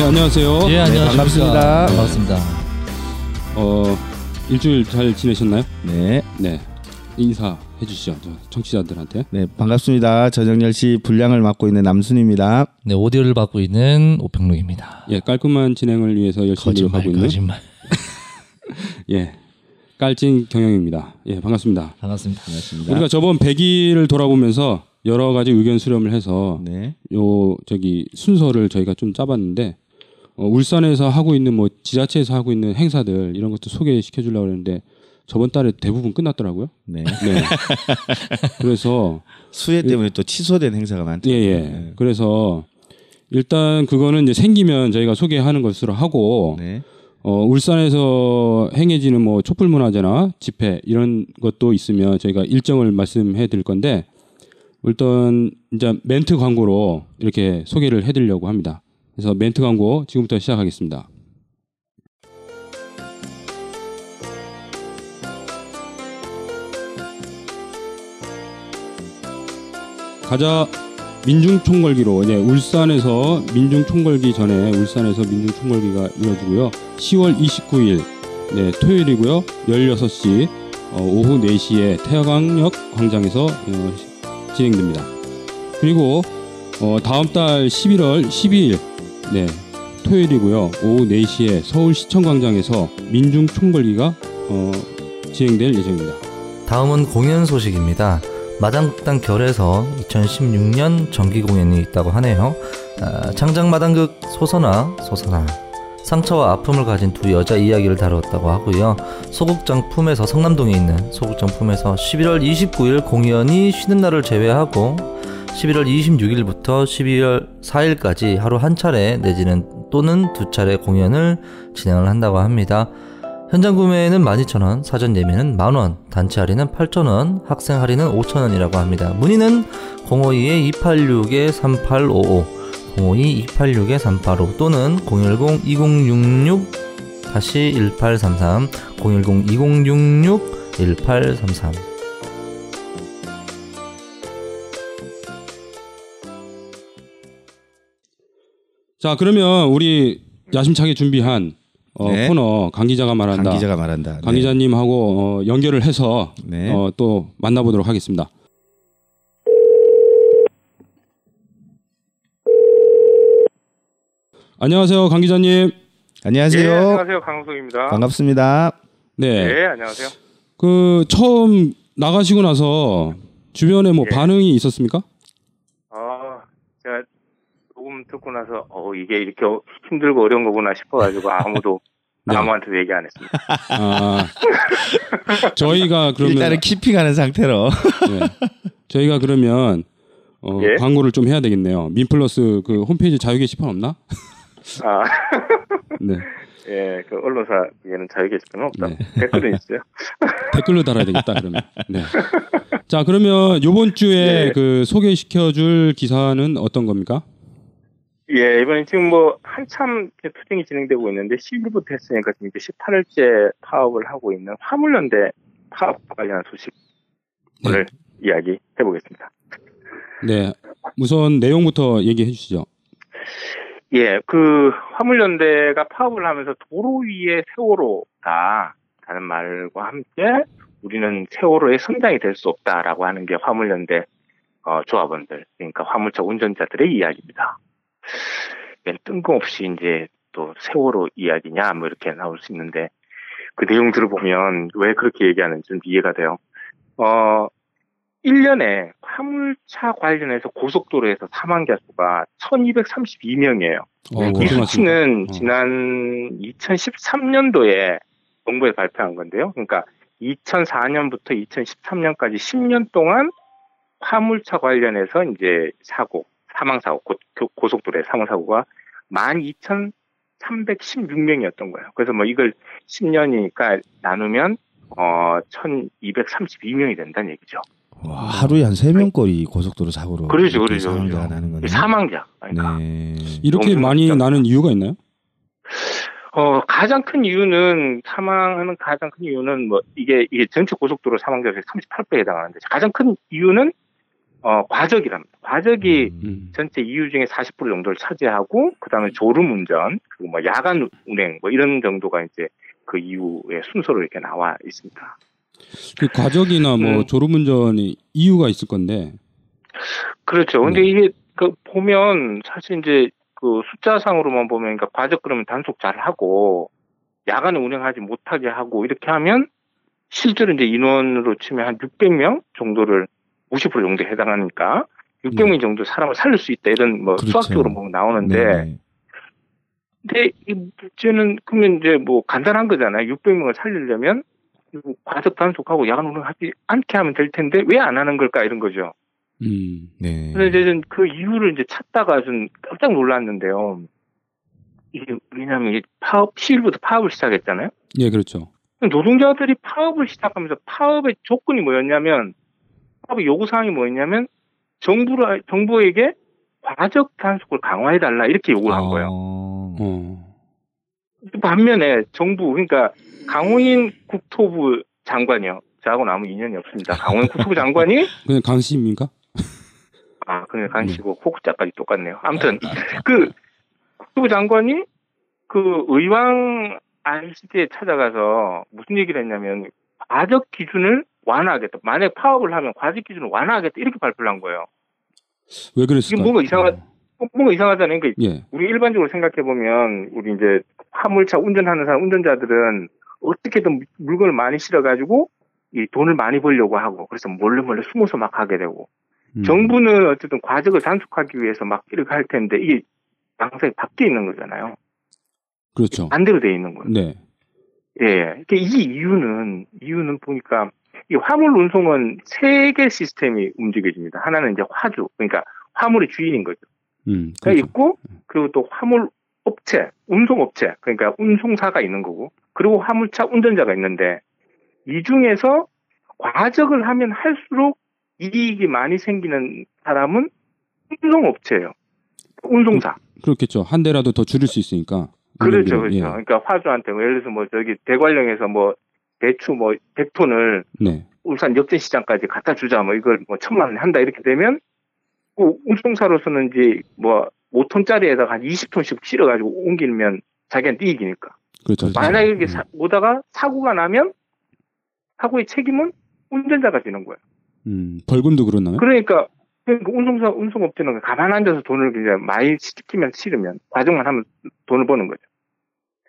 네, 안녕하세요. 예, 안녕하십니까. 반갑습니다. 반갑습니다. 어, 일주일 잘 지내셨나요? 네, 네. 인사해 주시죠. 저 청취자들한테. 네 반갑습니다. 저정열 씨 분량을 맡고 있는 남순입니다. 네, 오디오를 받고 있는 오평록입니다. 예, 깔끔한 진행을 위해서 열심히 거짓말, 노력하고 있는 거짓말. 예. 깔찐 경영입니다. 예, 반갑습니다. 반갑습니다. 반갑습니다. 우리가 저번 100일을 돌아보면서 여러 가지 의견 수렴을 해서 네, 요 저기 순서를 저희가 좀 짜봤는데 어, 울산에서 하고 있는 뭐 지자체에서 하고 있는 행사들 이런 것도 소개시켜 주려고 했는데 저번 달에 대부분 끝났더라고요. 네. 네. 그래서 수해 때문에 또 취소된 행사가 많죠. 예, 예. 그래서 일단 그거는 이제 생기면 저희가 소개하는 것으로 하고 네, 어, 울산에서 행해지는 뭐 촛불 문화제나 집회 이런 것도 있으면 저희가 일정을 말씀해 드릴 건데 일단 이제 멘트 광고로 이렇게 소개를 해 드리려고 합니다. 그래서 멘트 광고 지금부터 시작하겠습니다. 가자 민중 총궐기로 이제 울산에서 민중 총궐기 전에 울산에서 민중 총궐기가 이루어지고요. 10월 29일 네, 토요일이고요. 16시 어, 오후 4시에 태화강역 광장에서 어, 진행됩니다. 그리고 어, 다음 달 11월 12일 네, 토요일이고요. 오후 4시에 서울시청광장에서 민중 총궐기가 어, 진행될 예정입니다. 다음은 공연 소식입니다. 마당극단 결에서 2016년 정기 공연이 있다고 하네요. 아, 창작 마당극 소선아 소선아 상처와 아픔을 가진 두 여자 이야기를 다뤘다고 하고요. 소극장 품에서 성남동에 있는 소극장 품에서 11월 29일 공연이 쉬는 날을 제외하고 11월 26일부터 12월 4일까지 하루 한 차례 내지는 또는 두 차례 공연을 진행을 한다고 합니다. 현장 구매는 12,000원, 사전 예매는 만원, 단체 할인은 8,000원, 학생 할인은 5,000원이라고 합니다. 문의는 052-286-3855, 052-286-3855 또는 010-2066-1833, 010-2066-1833. 자, 그러면 우리 야심차게 준비한 어, 네. 코너 강 기자가 말한다. 강 기자가 말한다. 강 네. 기자님하고 어, 연결을 해서 네. 어, 또 만나보도록 하겠습니다. 안녕하세요, 강 기자님. 안녕하세요. 예, 안녕하세요. 강호석입니다. 반갑습니다. 네, 네, 안녕하세요. 그 처음 나가시고 나서 주변에 뭐 예. 반응이 있었습니까? 아, 제가 녹음 듣고 나서 어 이게 이렇게 어- 힘들고 어려운 거구나 싶어가지고 아무도 네. 아무한테도 얘기 안 했습니다. 아, 저희가 그러면 일단은 키핑하는 상태로. 네. 저희가 그러면 어, 예? 광고를 좀 해야 되겠네요. 민플러스 그 홈페이지 자유 게시판 없나? 아, 네. 예, 그 언론사에는 자유 게시판은 없다. 네. 댓글은 있어요. 댓글로 달아야 되겠다 그러면. 네. 자 그러면 요번 주에 네. 그 소개시켜줄 기사는 어떤 겁니까? 예, 이번에 지금 뭐 한참 이렇게 투쟁이 진행되고 있는데 10일부터 했으니까 지금 이제 18일째 파업을 하고 있는 화물연대 파업 관련한 소식을 이야기 해 보겠습니다. 네. 우선 내용부터 얘기해 주시죠. 예, 그 화물연대가 파업을 하면서 도로 위에 세월호다 라는 말과 함께 우리는 세월호의 선장이 될 수 없다라고 하는 게 화물연대 어, 조합원들 그러니까 화물차 운전자들의 이야기입니다. 맨 뜬금없이 이제 또 세월호 이야기냐 뭐 이렇게 나올 수 있는데 그 내용 들어보면 왜 그렇게 얘기하는지 좀 이해가 돼요. 어, 1년에 화물차 관련해서 고속도로에서 사망자 수가 1232명이에요. 어, 네, 이. 수치는 어. 지난 2013년도에 정부에 발표한 건데요. 그러니까 2004년부터 2013년까지 10년 동안 화물차 관련해서 이제 사고, 사망사고, 고, 속도로의 사망사고가 12,316명이었던 거예요. 그래서 뭐 이걸 10년이니까 나누면 어 1,232명이 된다는 얘기죠. 와, 하루에 한세 명거리 고속도로 사고로 그러죠, 그러죠, 사망자가. 나는 거네요. 사망자. 그러니까 네. 이렇게 많이 심각하다. 나는 이유가 있나요? 어, 가장 큰 이유는, 사망하는 가장 큰 이유는 뭐, 이게, 이게 전체 고속도로 사망자 수 38배에 해당하는데, 가장 큰 이유는 어, 과적이랍니다. 과적이 음. 전체 이유 중에 40% 정도를 차지하고 그 다음에 졸음 운전 그리고 뭐 야간 운행 뭐 이런 정도가 이제 그 이유의 순서로 이렇게 나와 있습니다. 그 과적이나 뭐 음. 졸음 운전이 이유가 있을 건데. 그렇죠. 근데 네. 이게 그 보면 사실 이제 그 숫자상으로만 보면 그러니까 과적 그러면 단속 잘 하고 야간에 운행하지 못하게 하고 이렇게 하면 실제로 이제 인원으로 치면 한 600명 정도를 50% 정도에 해당하니까 600명 정도 사람을 살릴 수 있다 이런 뭐 그렇죠. 수학적으로 보면 나오는데 네네. 근데 이 문제는 그러면 이제 뭐 간단한 거잖아요. 600명을 살리려면 과적 단속하고 야간 운행하지 않게 하면 될 텐데 왜 안 하는 걸까 이런 거죠. 음. 네. 그래서 이제 그 이유를 이제 찾다가 좀 깜짝 놀랐는데요. 이게 왜냐하면 이게 파업 시일부터 파업을 시작했잖아요. 예, 그렇죠. 노동자들이 파업을 시작하면서 파업의 조건이 뭐였냐면 파업의 요구 사항이 뭐였냐면 정부라 정부에게 과적 단속을 강화해 달라 이렇게 요구를 한 거예요. 어. 어. 반면에 정부 그러니까 강호인 국토부 장관이요. 저하고는 아무 인연이 없습니다. 강호인 국토부 장관이 그냥 강 씨입니까? 아 그냥 강 씨고 호국자까지 똑같네요. 아무튼 그 국토부 장관이 그 의왕 ICT에 찾아가서 무슨 얘기를 했냐면 과적 기준을 완화하겠다. 만약 파업을 하면 과적 기준을 완화하겠다 이렇게 발표를 한 거예요. 왜 그랬을까? 이게 뭔가 이상하- 뭔가 이상하잖아요. 그러니까 예. 우리 일반적으로 생각해 보면 우리 이제 화물차 운전하는 사람 운전자들은 어떻게든 물건을 많이 실어가지고 이 돈을 많이 벌려고 하고 그래서 몰래 몰래 숨어서 막 하게 되고 음. 정부는 어쨌든 과적을 단속하기 위해서 막 이렇게 할 텐데 이게 양상이 바뀌어 있는 거잖아요. 그렇죠. 반대로 돼 있는 거예요. 네. 예. 그러니까 이 이유는 이유는 보니까 이 화물 운송은 세 개 시스템이 움직여집니다. 하나는 이제 화주 그러니까 화물의 주인인 거죠. 음. 가 그렇죠. 있고 그리고 또 화물 업체, 운송 업체 그러니까 운송사가 있는 거고 그리고 화물차 운전자가 있는데 이 중에서 과적을 하면 할수록 이익이 많이 생기는 사람은 운송 업체예요. 운송사. 그렇겠죠. 한 대라도 더 줄일 수 있으니까. 그렇죠. 그렇죠. 예. 그러니까 화주한테 뭐 예를 들어서 뭐 저기 대관령에서 뭐 대추 뭐 100톤을 네. 울산 역전시장까지 갖다 주자 뭐 이걸 뭐 천만 원에 한다 이렇게 되면 그 운송사로서는 이제 뭐 5톤짜리에다가 한 20톤씩 실어가지고 옮기면 자기한테 이익이니까. 그렇죠. 만약에 이렇게 음. 사- 오다가 사고가 나면 사고의 책임은 운전자가 지는 거예요. 음. 벌금도 그렇나요? 그러니까 그러니까 운송사 운송업체는 가만 앉아서 돈을 그냥 많이 시키면 실으면 과정만 하면 돈을 버는 거죠.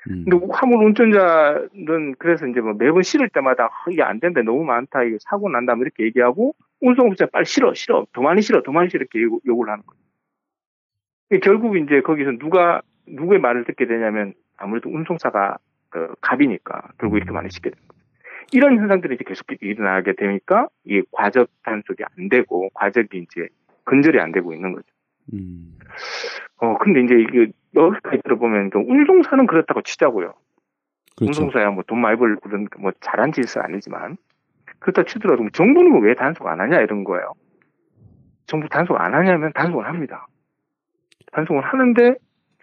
음. 근데 화물 운전자는 그래서 이제 뭐 매번 실을 때마다 아, 이게 안 된다 너무 많다 이거 사고 난다 뭐 이렇게 얘기하고 운송업체 빨리 실어 실어 더 많이 실어 더 많이 실어 이렇게 요구- 요구를 하는 거예요. 이게 결국 이제 거기서 누가 누구의 말을 듣게 되냐면 아무래도 운송사가 그 갑이니까 결국 이렇게 많이 시게 되는 거죠. 이런 현상들이 이제 계속 일어나게 되니까 이 과적 단속이 안 되고 과적이 이제 근절이 안 되고 있는 거죠. 음. 어 근데 이제 이게 여기까지 들어보면 좀 운송사는 그렇다고 치자고요. 그렇죠. 운송사야 뭐 돈 많이 벌고 그런 뭐 잘한 짓은 아니지만 그렇다 치더라도 정부는 왜 단속 안 하냐 이런 거예요. 정부 단속 안 하냐면 단속을 합니다. 단속을 하는데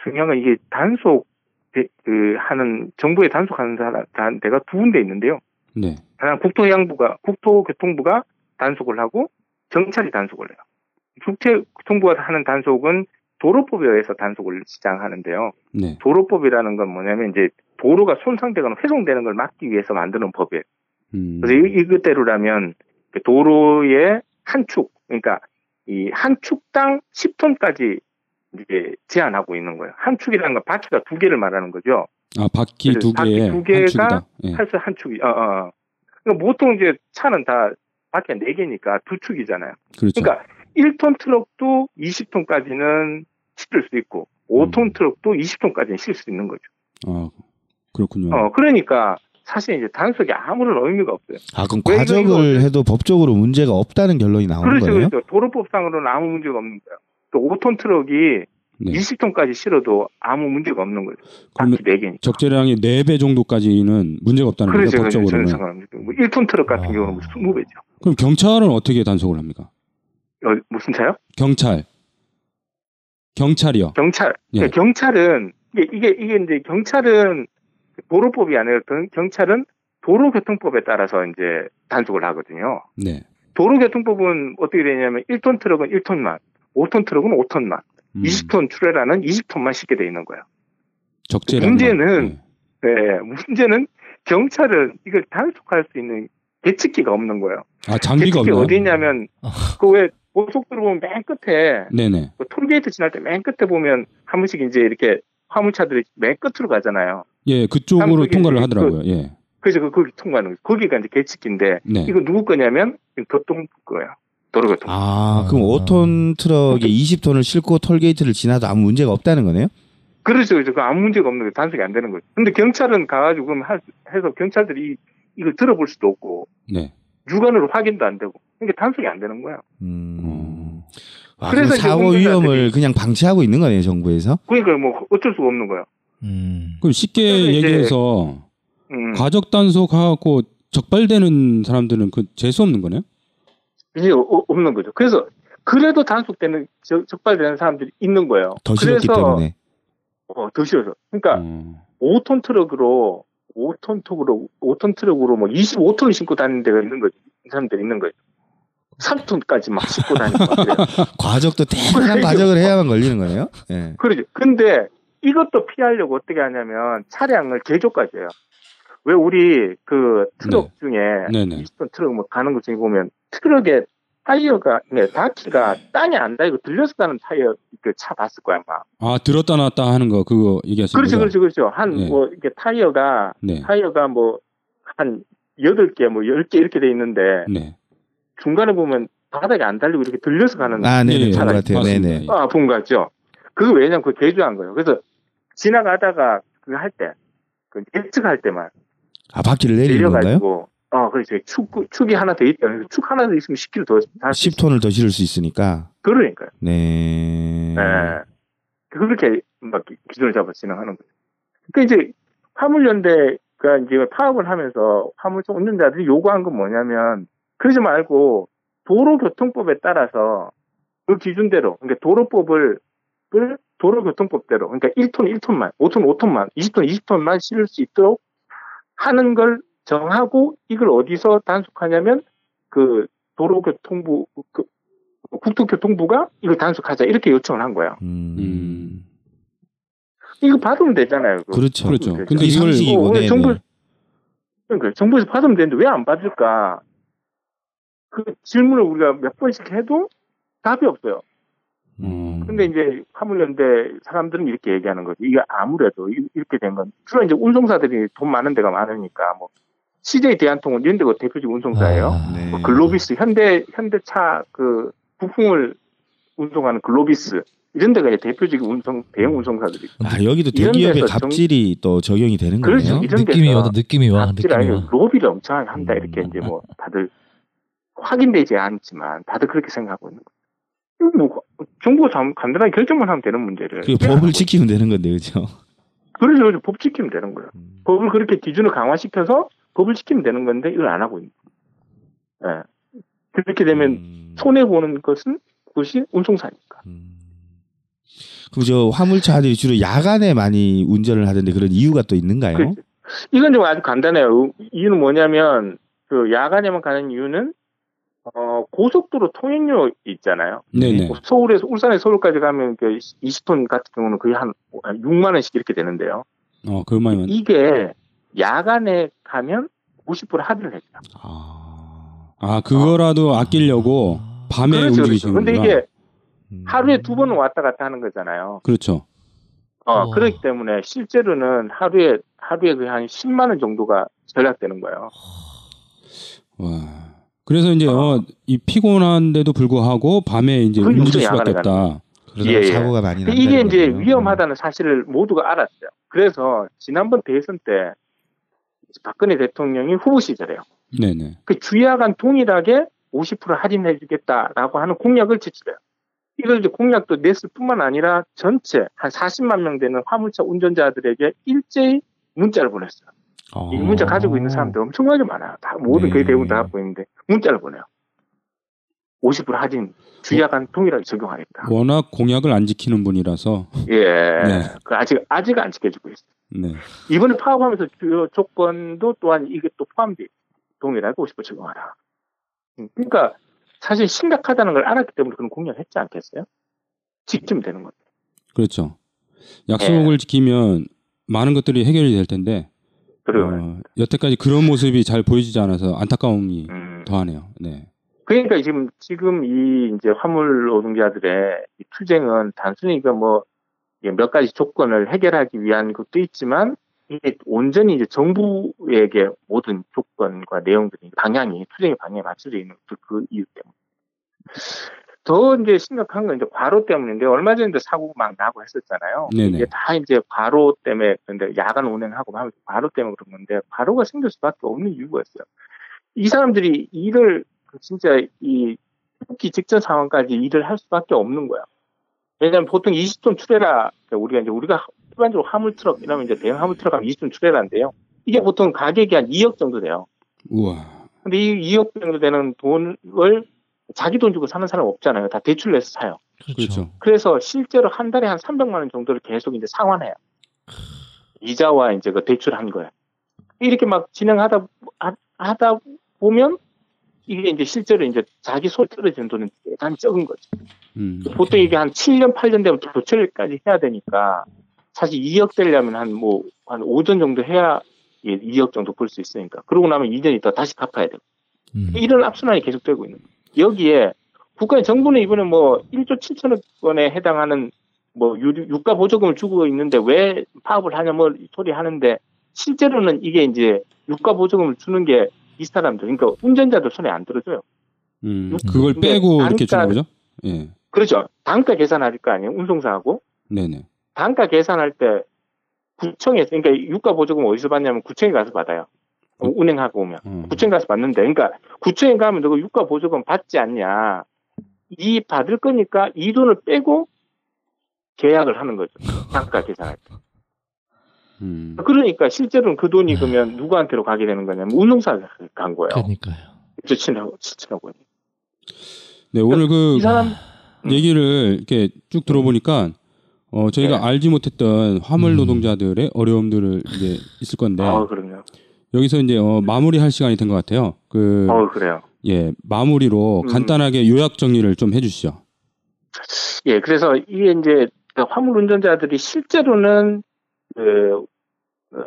중요한 건 이게 단속 대- 그 하는 정부에 단속하는 사람 단- 데가 두 군데 있는데요. 네. 하나 국토해양부가 국토교통부가 단속을 하고 경찰이 단속을 해요. 국토교통부가 하는 단속은 도로법에 의해서 단속을 시작하는데요. 네. 도로법이라는 건 뭐냐면 이제 도로가 손상되거나 훼손되는 걸 막기 위해서 만드는 법이에요. 음. 그래서 이, 이것대로라면 그 도로의 한 축, 그러니까 이 한 축당 10톤까지 이제 제한하고 있는 거예요. 한 축이라는 건 바퀴가 두 개를 말하는 거죠. 아, 바퀴 두 바퀴 개에 두한 개가 축이다. 예. 할수 한 축이, 어, 어. 그러니까 보통 이제 차는 다 바퀴가 네 개니까 두 축이잖아요. 그렇죠. 그러니까 1톤 트럭도 20톤까지는 실을 수 있고 5톤 음. 트럭도 20톤까지는 실을 수 있는 거죠. 아, 그렇군요. 어, 그러니까 사실 이제 단속이 아무런 의미가 없어요. 아 그럼 과적을 해도 법적으로 문제가 없다는 결론이 나오는 그렇죠, 거예요? 그렇죠. 도로법상으로는 아무 문제가 없는 거예요. 또 5톤 트럭이 네. 20톤까지 실어도 아무 문제가 없는 거죠. 바퀴 4개니까. 적재량의 4배 정도까지는 문제가 없다는 거죠, 그렇죠, 그렇죠. 저는 법적으로는. 상관없습니다. 뭐 1톤 트럭 같은 아. 경우는 뭐 20배죠. 그럼 경찰은 어떻게 단속을 합니까? 어, 무슨 차요? 경찰. 경찰이요. 경찰. 예. 네, 경찰은 이게, 이게 이게 이제 경찰은 도로법이 아니라 경- 경찰은 도로교통법에 따라서 이제 단속을 하거든요. 네. 도로교통법은 어떻게 되냐면 1톤 트럭은 1톤만, 5톤 트럭은 5톤만, 음. 20톤 출애라는 20톤만 싣게 돼 있는 거예요. 적재라는 문제는 거. 네, 문제는 경찰은 이걸 단속할 수 있는 계측기가 없는 거예요. 네. 아 장비가 계측기 없나요? 어디 있냐면 그왜 고속도로 보면 맨 끝에 네네. 그 톨게이트 지날 때 맨 끝에 보면 한 번씩 이제 이렇게 화물차들이 맨 끝으로 가잖아요. 예, 그쪽으로 통과를 그- 하더라고요. 예. 그래서 그 거기 통과하는 거예요. 거기가 이제 계측기인데 네. 이거 누구 거냐면 교통부 거예요. 도로교통. 아, 그럼 아. 5톤 트럭에 20톤을 싣고 톨게이트를 지나도 아무 문제가 없다는 거네요? 그렇죠, 그렇죠. 그 아무 문제가 없는 거 단속이 안 되는 거죠. 근데 경찰은 가가지고 그럼 할- 해서 경찰들이 이걸 들어볼 수도 없고 네. 육안으로 확인도 안 되고 그러니까 단속이 안 되는 거예요. 음. 아, 그래서 그래서 이제 사고 위험을 그냥 방치하고 있는 거네요, 정부에서? 그러니까 뭐 어쩔 수가 없는 거예요. 음. 그럼 쉽게 그래서 이제- 얘기해서 음. 과적 단속하고 적발되는 사람들은 그 재수 없는 거네요? 이제 어- 없는 거죠. 그래서 그래도 단속되는 적- 적발되는 사람들이 있는 거예요. 더 싫었기 그래서 때문에. 어, 더 싫어서. 그러니까 어. 5톤 트럭으로 5톤 트럭으로 5톤 트럭으로 뭐 25톤을 싣고 다니는 데가 있는. 이 사람들이 있는 거죠. 3톤까지 막 싣고 다니고. 과적도 대단한 과적을 해야만 걸리는 거네요? 예. 그러죠. 근데 이것도 피하려고 어떻게 하냐면 차량을 개조까지 해요. 왜 우리 그 트럭 중에 네네. 20톤 트럭 뭐 가는 것 중에 보면 트럭에 타이어가 네, 바퀴가 땅에 안 닿고 들려서 가는 타이어 그 차 봤을 거야 아마. 아 들었다 놨다 하는 거 그거 얘기하시는 그렇죠? 그렇죠, 그렇죠. 한 네. 뭐 이렇게 타이어가 네. 타이어가 뭐한 여덟 개, 뭐열개 이렇게 돼 있는데 네. 중간에 보면 바닥에 안 달리고 이렇게 들려서 가는 아, 네네, 예, 본것 같아요. 네네. 예. 아, 본거 같죠? 그거 왜냐면 그 개조한 거예요. 그래서 지나가다가 그거 할 때, 그 예측할 때만 아, 바퀴를 내리는 건가요? 어, 그렇죠. 축, 축이 하나 더 있다. 축 하나 더 있으면 10km 더, 할수 있어요. 10톤을 더 실을 수 있으니까. 그러니까요. 네. 네. 그렇게 막 기- 기준을 잡아 진행하는 거죠. 그 이제 화물연대가 이제 파업을 하면서 화물차 운전자들이 요구한 건 뭐냐면 그러지 말고 도로교통법에 따라서 그 기준대로 그러니까 도로법을 을 도로교통법대로 그러니까 1톤 1톤만 5톤 5톤만 20톤 20톤만 실을 수 있도록 하는 걸 정하고 이걸 어디서 단속하냐면 그 도로교통부 그 국토교통부가 이걸 단속하자 이렇게 요청을 한 거예요. 음. 음. 이거 받으면 되잖아요. 그거. 그렇죠. 그렇죠. 되죠. 근데 이 이걸 어, 네네. 정부 그러니까 정부에서 받으면 되는데 왜 안 받을까? 그 질문을 우리가 몇 번씩 해도 답이 없어요. 음. 근데 이제 화물연대 사람들은 이렇게 얘기하는 거죠. 이게 아무래도 이- 이렇게 된 건 주로 이제 운송사들이 돈 많은 데가 많으니까 뭐 CJ 대한통운 이런 데가 대표적 운송사예요. 아, 네. 뭐 글로비스 현대 현대차 그 부품을 운송하는 글로비스 이런 데가 이제 대표적인 운송 대형 운송사들이 아, 여기도 이런 대기업의 데서 정- 갑질이 또 적용이 되는 그렇죠. 거네요. 이런 느낌이 와, 느낌이 와, 갑질 느낌이 아니고 와. 로비를 엄청 한다 이렇게 음. 이제 뭐 다들 확인되지 않지만 다들 그렇게 생각하고 있는 거예요. 뭐 정부가 참 간단하게 결정만 하면 되는 문제를 그 법을 지키면 되는 건데, 그렇죠? 그래서 그래서 법 지키면 되는 거예요. 음. 법을 그렇게 기준을 강화시켜서 법을 지키면 되는 건데 이걸 안 하고 있는 거예요. 예. 그렇게 되면 음. 손해 보는 것은 그것이 운송사니까. 음. 그럼 저 화물차들이 주로 야간에 많이 운전을 하던데 그런 이유가 또 있는가요? 그- 이건 좀 아주 간단해요. 이유는 뭐냐면 그 야간에만 가는 이유는 어 고속도로 통행료 있잖아요. 네네. 뭐 서울에서 울산에서 서울까지 가면 그 20톤 같은 경우는 거의 한 6만 원씩 이렇게 되는데요. 어 그만이면 이게 야간에 가면 50% 할인을 해줘요. 아, 아 그거라도 아 끼려고 밤에 그렇죠, 그렇죠. 움직이시는구나. 근데 이게 음. 하루에 두 번은 왔다 갔다 하는 거잖아요. 그렇죠. 어, 어. 그렇기 때문에 실제로는 하루에 하루에 거의 한 10만 원 정도가 절약되는 거예요. 와. 그래서 이제 어, 이 피곤한데도 불구하고 밤에 이제 움직일 수밖에 없다. 그러다 예, 예. 사고가 많이 난다. 이게 이제 위험하다는 사실을 모두가 알았어요. 그래서 지난번 대선 때 박근혜 대통령이 후보 시절에요. 네네. 그 주야간 동일하게 50% 할인해주겠다라고 하는 공약을 제출해요. 이걸 이제 공약도 냈을 뿐만 아니라 전체 한 40만 명 되는 화물차 운전자들에게 일제히 문자를 보냈어요. 어. 이 문자 가지고 있는 사람들 엄청나게 많아요. 다 모든 네. 거의 대부분 다 갖고 있는데 문자를 보내요. 50% 할인 주야간 동일하게 적용하겠다. 워낙 공약을 안 지키는 분이라서. 예, 네. 그 아직 아직 안 지켜주고 있어요. 네. 이번에 파업하면서 주요 조건도 또한 이게 또 포함돼. 동일하게 50% 적용하라. 음, 그러니까 사실 심각하다는 걸 알았기 때문에 그런 공약을 했지 않겠어요? 지키면 되는 거죠. 그렇죠. 약속을 예. 지키면 많은 것들이 해결이 될 텐데 그리고 어, 여태까지 그런 모습이 잘 보여지지 않아서 안타까움이 음, 더하네요. 네. 그러니까 지금 지금 이 이제 화물 노동자들의 이 투쟁은 단순히 그뭐 몇 가지 조건을 해결하기 위한 것도 있지만 이게 온전히 이제 정부에게 모든 조건과 내용들이 방향이 투쟁의 방향에 맞춰져 있는 그, 그 이유 때문에 더 이제 심각한 건 이제 과로 때문인데 얼마 전에도 사고 막 나고 했었잖아요. 네네. 이게 다 이제 과로 때문에 근데 야간 운행하고 하면 과로 때문에 그런 건데 과로가 생길 수밖에 없는 이유가 있어요. 이 사람들이 일을 진짜 이 죽기 직전 상황까지 일을 할 수밖에 없는 거야. 왜냐하면 보통 20톤 트레라 그러니까 우리가 이제 우리가 일반적으로 화물 트럭 이러면 이제 대형 화물 트럭 하면 20톤 트레라인데요. 이게 보통 가격이 한 2억 정도 돼요. 우와. 근데 이 2억 정도 되는 돈을 자기 돈 주고 사는 사람 없잖아요. 다 대출 내서 사요. 그렇죠. 그래서 실제로 한 달에 한 300만 원 정도를 계속 이제 상환해요. 이자와 이제 그 대출한 거예요. 이렇게 막 진행하다 하- 하다 보면 이게 이제 실제로 이제 자기 손 떨어지는 돈은 대단히 적은 거죠. 음. 보통 이게 한 7년, 8년 되면 교체까지 해야 되니까 사실 2억 되려면 한 뭐 한 5전 정도 해야 예, 2억 정도 벌 수 있으니까. 그러고 나면 2년 있다 다시 갚아야 되고. 음. 이런 악순환이 계속되고 있는 거예요. 여기에 국가 정부는 이번에 뭐 1조 7천억 원에 해당하는 뭐 유- 유가 보조금을 주고 있는데 왜 파업을 하냐 뭐 소리 하는데 실제로는 이게 이제 유가 보조금을 주는 게 이 사람들 그러니까 운전자들 손에 안 들어줘요. 음. 그걸 빼고 이렇게 주는 거죠? 예. 그렇죠. 단가 계산할 거 아니에요. 운송사하고 네네. 단가 계산할 때 구청에서 그러니까 유가 보조금 어디서 받냐면 구청에 가서 받아요. 어, 운행하고 오면. 어. 구청 가서 받는데, 그러니까 구청에 가면 너가 유가 보조금 받지 않냐. 이 받을 거니까 이 돈을 빼고 계약을 하는 거죠. 단가 계산할 때. 음. 그러니까 실제로는 그 돈이 그러면 누구한테로 가게 되는 거냐면 운송사에 간 거예요. 그러니까요. 7천억, 7천억 원이. 네, 오늘 그이 사람, 음. 얘기를 이렇게 쭉 들어보니까 어, 저희가 네. 알지 못했던 화물 음. 노동자들의 어려움들을 이제 있을 건데 어, 그럼요. 여기서 이제 어, 마무리할 시간이 된 것 같아요. 그 어, 그래요. 예, 마무리로 음. 간단하게 요약 정리를 좀 해주시죠. 예, 그래서 이게 이제 그 화물 운전자들이 실제로는 그 어,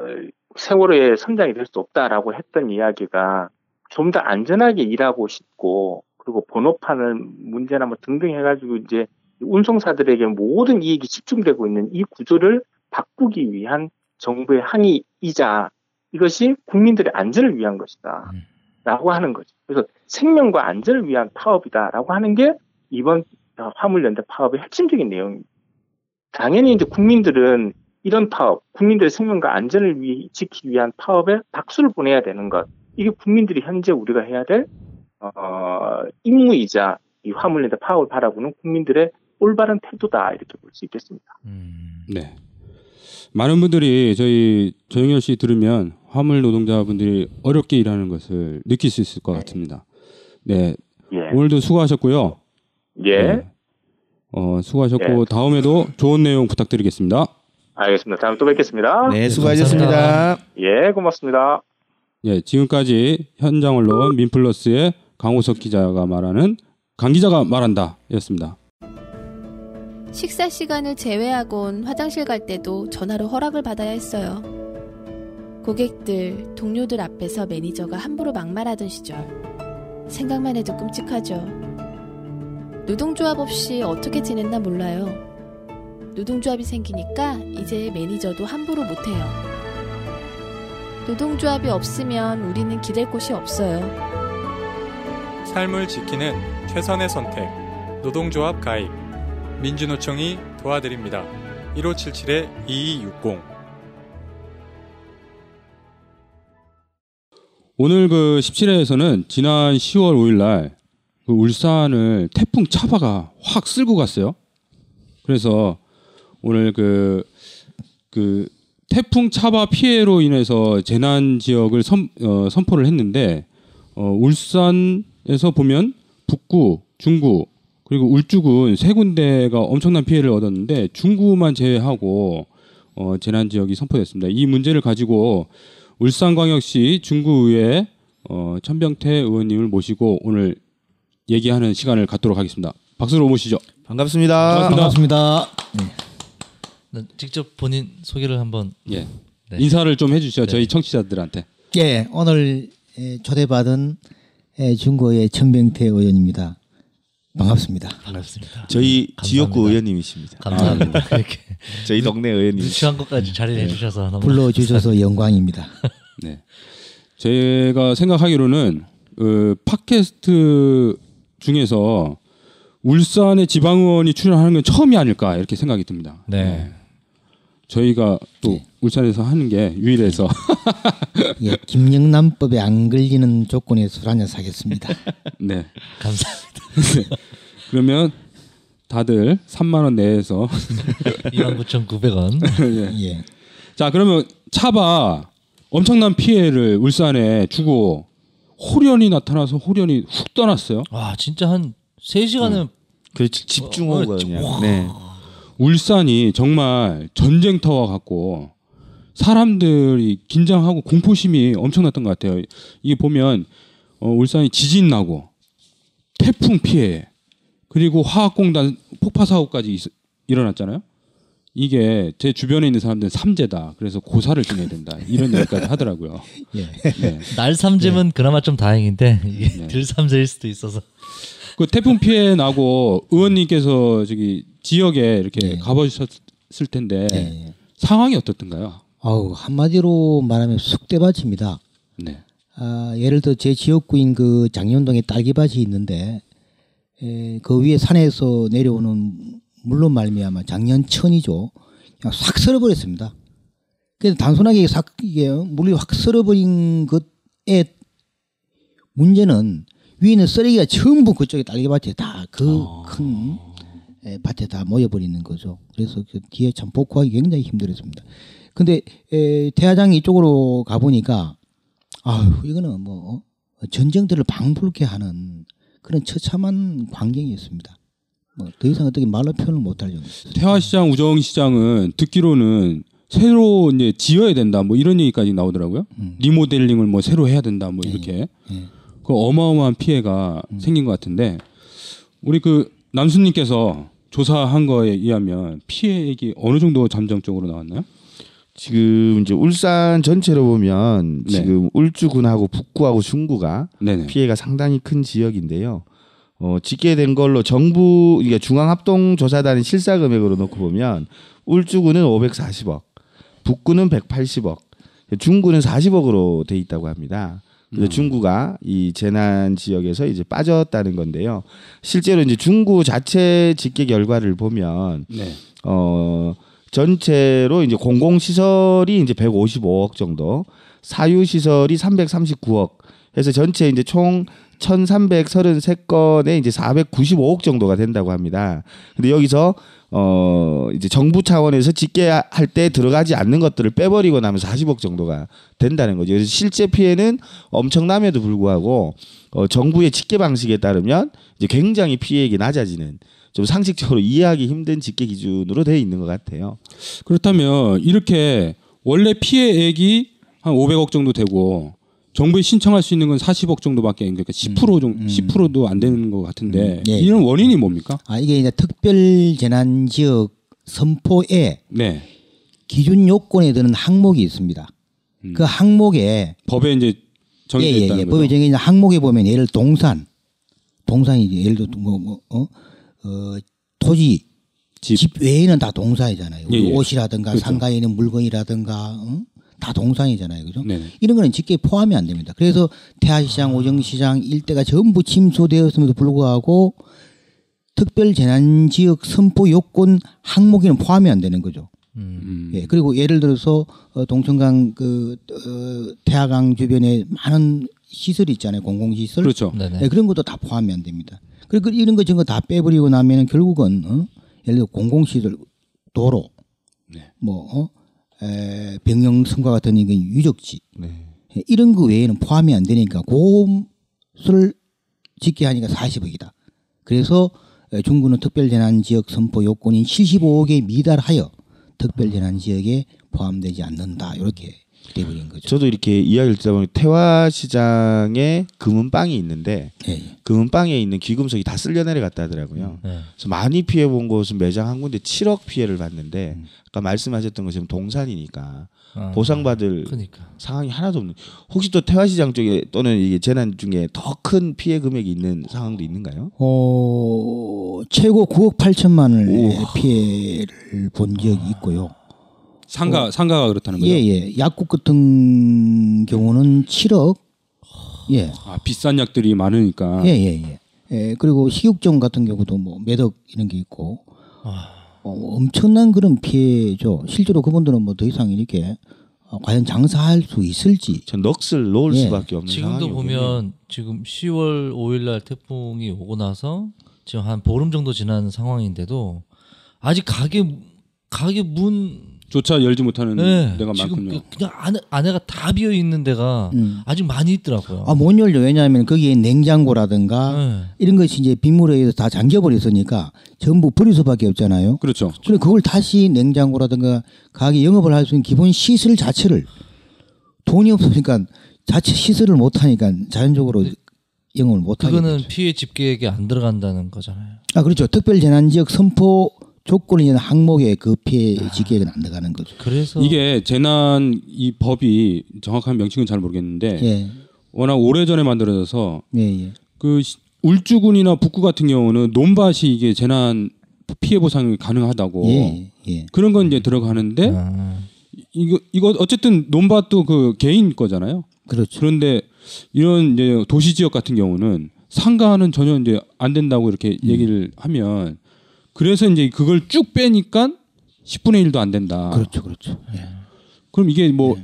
세월호의 선장이 될 수 없다라고 했던 이야기가 좀 더 안전하게 일하고 싶고 그리고 번호판을 문제나 뭐 등등 해가지고 이제 운송사들에게 모든 이익이 집중되고 있는 이 구조를 바꾸기 위한 정부의 항의이자 이것이 국민들의 안전을 위한 것이다. 음. 라고 하는 거죠. 그래서 생명과 안전을 위한 파업이다 라고 하는 게 이번 어, 화물연대 파업의 핵심적인 내용입니다. 당연히 이제 국민들은 이런 파업, 국민들의 생명과 안전을 위, 지키기 위한 파업에 박수를 보내야 되는 것. 이게 국민들이 현재 우리가 해야 될 어, 임무이자 이 화물연대 파업을 바라보는 국민들의 올바른 태도다 이렇게 볼 수 있겠습니다. 음. 네. 많은 분들이 저희 조영열 씨 들으면 화물 노동자분들이 어렵게 일하는 것을 느낄 수 있을 것 같습니다. 네, 예, 오늘도 수고하셨고요. 예, 네. 어, 수고하셨고 예. 다음에도 좋은 내용 부탁드리겠습니다. 알겠습니다. 다음에 또 뵙겠습니다. 네, 수고하셨습니다. 감사합니다. 예, 고맙습니다. 예, 지금까지 현장 언론 민플러스의 강호석 기자가 말하는 강 기자가 말한다 였습니다. 식사 시간을 제외하곤 화장실 갈 때도 전화로 허락을 받아야 했어요. 고객들, 동료들 앞에서 매니저가 함부로 막말하던 시절. 생각만 해도 끔찍하죠. 노동조합 없이 어떻게 지냈나 몰라요. 노동조합이 생기니까 이제 매니저도 함부로 못해요. 노동조합이 없으면 우리는 기댈 곳이 없어요. 삶을 지키는 최선의 선택. 노동조합 가입. 민주노총이 도와드립니다. 1577-2260. 오늘 그 17회에서는 지난 10월 5일 날 그 울산을 태풍 차바가 확 쓸고 갔어요. 그래서 오늘 그, 그 태풍 차바 피해로 인해서 재난 지역을 선, 어, 선포를 했는데 어, 울산에서 보면 북구, 중구 그리고 울주군 세 군데가 엄청난 피해를 얻었는데 중구만 제외하고 어, 재난 지역이 선포됐습니다. 이 문제를 가지고 울산광역시 중구의회 어, 천병태 의원님을 모시고 오늘 얘기하는 시간을 갖도록 하겠습니다. 박수로 모시죠. 반갑습니다. 반갑습니다. 네, 직접 본인 소개를 한번 예. 네. 인사를 좀 해주시죠. 저희 청취자들한테. 예, 오늘 예, 초대받은 예, 중고의 천병태 의원입니다. 반갑습니다. 반갑습니다. 저희 감사합니다. 지역구 의원님이십니다. 감사합니다. 이렇게 저희 동네 의원님. 유치한 것까지 자리를 해주셔서 너무 불러주셔서 영광입니다. 네. 제가 생각하기로는 그 팟캐스트 중에서 울산의 지방의원이 출연하는 건 처음이 아닐까 이렇게 생각이 듭니다. 네. 저희가 또 울산에서 하는 게 유일해서 예, 김영란법에 안 걸리는 조건에 술 한잔 사겠습니다. 네. 감사합니다. 그러면 다들 3만 원 내에서 29,900원. 예, 자 그러면 차바 엄청난 피해를 울산에 주고 호련이 나타나서 호련이 훅 떠났어요. 와 진짜 한 3시간은 그렇지 집중호우가 어, 그냥. 네. 울산이 정말 전쟁터와 같고 사람들이 긴장하고 공포심이 엄청났던 것 같아요. 이게 보면 어, 울산이 지진 나고 태풍 피해 그리고 화학공단 폭파 사고까지 있- 일어났잖아요. 이게 제 주변에 있는 사람들은 삼재다. 그래서 고사를 지내야 된다. 이런 얘기까지 하더라고요. 예. 네. 날 삼재면 그나마 좀 다행인데 네. 들 삼재일 수도 있어서 그 태풍 피해 나고 의원님께서 저기 지역에 이렇게 네. 가보셨을 텐데 예, 예. 상황이 어떻던가요? 아우 한마디로 말하면 쑥대밭입니다. 네. 아, 예를 들어 제 지역구인 그 장년동에 딸기밭이 있는데 에, 그 위에 산에서 내려오는 물로 말미암아 장년천이죠. 그냥 싹 쓸어버렸습니다. 그래서 단순하게 싹 이게 물이 확 쓸어버린 것의 문제는 위에 있는 쓰레기가 전부 그쪽에 딸기밭에 다 그큰 밭에 다 모여버리는 거죠. 그래서 그 뒤에 참 복구하기 굉장히 힘들었습니다. 근데 에, 대화장이 이쪽으로 가보니까 아유 이거는 뭐 어? 전쟁들을 방불케 하는 그런 처참한 광경이었습니다. 뭐 더 이상 어떻게 말로 표현을 못할 정도. 태화시장, 우정시장은 듣기로는 새로 이제 지어야 된다 뭐 이런 얘기까지 나오더라고요. 음. 리모델링을 뭐 새로 해야 된다 뭐 네. 이렇게 예. 그 어마어마한 피해가 음. 생긴 것 같은데 우리 그 남수님께서 조사한 거에 의하면 피해액이 어느 정도 잠정적으로 나왔나요? 지금 이제 울산 전체로 보면 네. 지금 울주군하고 북구하고 중구가 네네. 피해가 상당히 큰 지역인데요. 어, 집계된 걸로 정부 그러니까 중앙합동조사단의 실사 금액으로 놓고 보면 울주군은 540억, 북구는 180억, 중구는 40억으로 돼 있다고 합니다. 그래서 중구가 이 재난 지역에서 이제 빠졌다는 건데요. 실제로 이제 중구 자체 집계 결과를 보면 네. 어 전체로 이제 공공 시설이 이제 155억 정도, 사유 시설이 339억 해서 전체 이제 총 1,333건에 이제 495억 정도가 된다고 합니다. 근데 여기서 어 이제 정부 차원에서 집계할 때 들어가지 않는 것들을 빼버리고 나면 40억 정도가 된다는 거죠. 그래서 실제 피해는 엄청남에도 불구하고 어 정부의 집계 방식에 따르면 이제 굉장히 피해액이 낮아지는 좀 상식적으로 이해하기 힘든 집계 기준으로 되어 있는 것 같아요. 그렇다면 이렇게 원래 피해액이 한 500억 정도 되고 정부에 신청할 수 있는 건 40억 정도밖에 안 그러니까 10% 정도 10%도 안 되는 것 같은데 음, 예. 이런 원인이 뭡니까? 아 이게 이제 특별 재난 지역 선포에 네. 기준 요건에 드는 항목이 있습니다. 음. 그 항목에 법에 이제 정해져 예, 예, 예. 법에 정해진 항목에 보면 예를 들어 동산, 동산이 예를 들어 뭐, 뭐 어? 어, 토지, 집. 집. 외에는 다 동산이잖아요. 예, 예. 옷이라든가 그렇죠. 상가에 있는 물건이라든가 어? 다 동산이잖아요, 그죠? 네네. 이런 거는 집계에 포함이 안 됩니다. 그래서 태화시장, 오정시장 일대가 전부 침수되었음에도 불구하고 특별 재난 지역 선포 요건 항목에는 포함이 안 되는 거죠. 음. 예, 그리고 예를 들어서 어, 동천강 그 어, 태화강 주변에 많은 시설이 있잖아요, 공공시설. 그렇죠. 예, 그런 것도 다 포함이 안 됩니다. 그리고 이런 거 저런 거다 빼버리고 나면은 결국은 어? 예를 들어 공공시설, 도로, 네. 뭐 어? 에, 병영 성과 같은 이거 유적지 네. 예, 이런 거 외에는 포함이 안 되니까 그것을 짓게 하니까 40억이다. 그래서 에, 중구는 특별재난지역 선포 요건인 75억에 미달하여 특별재난지역에 포함되지 않는다. 이렇게 돼버린 거죠. 저도 이렇게 이야기를 듣다 보니 태화 시장에 금은방이 있는데 예, 예. 금은방에 있는 귀금속이 다 쓸려 내려갔다 하더라고요. 네. 그래서 많이 피해 본 곳은 매장 한 군데 7억 피해를 봤는데 음. 아까 말씀하셨던 것처럼 동산이니까 아, 보상받을 그러니까. 상황이 하나도 없는. 혹시 또 태화 시장 쪽에 또는 이게 재난 중에 더 큰 피해 금액이 있는 상황도 있는가요? 어, 최고 9억 8천만을 우와. 피해를 본 적이 있고요. 상가 상가가 그렇다는 거죠. 예, 예. 약국 같은 경우는 7억. 예. 아, 비싼 약들이 많으니까. 예, 예, 예. 예, 그리고 식육점 같은 경우도 뭐 매덕 이런 게 있고 아. 어, 엄청난 그런 피해죠. 실제로 그분들은 뭐 더 이상 이렇게 어, 과연 장사할 수 있을지. 전 넋을 놓을 예. 수밖에 없는 지금도 보면 지금 10월 5일 날 태풍이 오고 나서 지금 한 보름 정도 지난 상황인데도 아직 가게 가게 문 조차 열지 못하는 네, 데가 많군요. 그- 그냥 안에 안에가 다 비어 있는 데가 음. 아직 많이 있더라고요. 아, 못 열죠. 왜냐하면 거기에 냉장고라든가 네. 이런 것이 이제 빗물에 의해서 다 잠겨버렸으니까 전부 버릴 수밖에 없잖아요. 그렇죠. 그래 그걸 다시 냉장고라든가 가게 영업을 할 수 있는 기본 시설 자체를 돈이 없으니까 자체 시설을 못 하니까 자연적으로 영업을 못 하게 그거는. 피해 집계액에 안 들어간다는 거잖아요. 아 그렇죠. 특별 재난 지역 선포 조건이 있는 항목에 그 피해 지역은 안 들어가는 거죠. 그래서 이게 재난 이 법이 정확한 명칭은 잘 모르겠는데 예, 워낙 오래 전에 만들어져서 예, 예. 그 시- 울주군이나 북구 같은 경우는 논밭이 이게 재난 피해 보상이 가능하다고 예, 예. 그런 건 이제 들어가는데 아, 이거 이거 어쨌든 논밭도 그 개인 거잖아요. 그렇죠. 그런데 이런 이제 도시 지역 같은 경우는 상가는 전혀 이제 안 된다고 이렇게 음. 얘기를 하면 그래서 이제 그걸 쭉 빼니까 10분의 1도 안 된다. 그렇죠, 그렇죠. 예. 그럼 이게 뭐 네.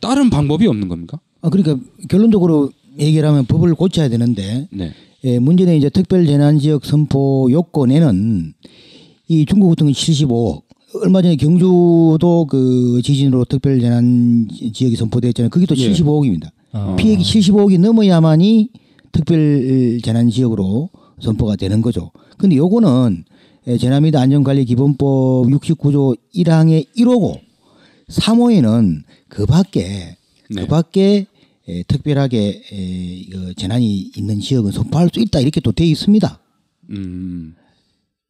다른 방법이 없는 겁니까? 아 그러니까 결론적으로 얘기를 하면 법을 고쳐야 되는데 네. 예, 문제는 이제 특별 재난 지역 선포 요건에는 이 중국 같은 건 75억. 얼마 전에 경주도 그 지진으로 특별 재난 지역이 선포됐잖아요. 그게 또 예. 75억입니다. 아. 피해액이 75억이 넘어야만이 특별 재난 지역으로 선포가 되는 거죠. 근데 요거는 예, 재난및 안전관리 기본법 69조 1항의 1호고 3호에는 그 밖에 네. 그 밖에 에, 특별하게 에, 이거 재난이 있는 지역은 선포할 수 있다 이렇게 또 돼 있습니다. 음.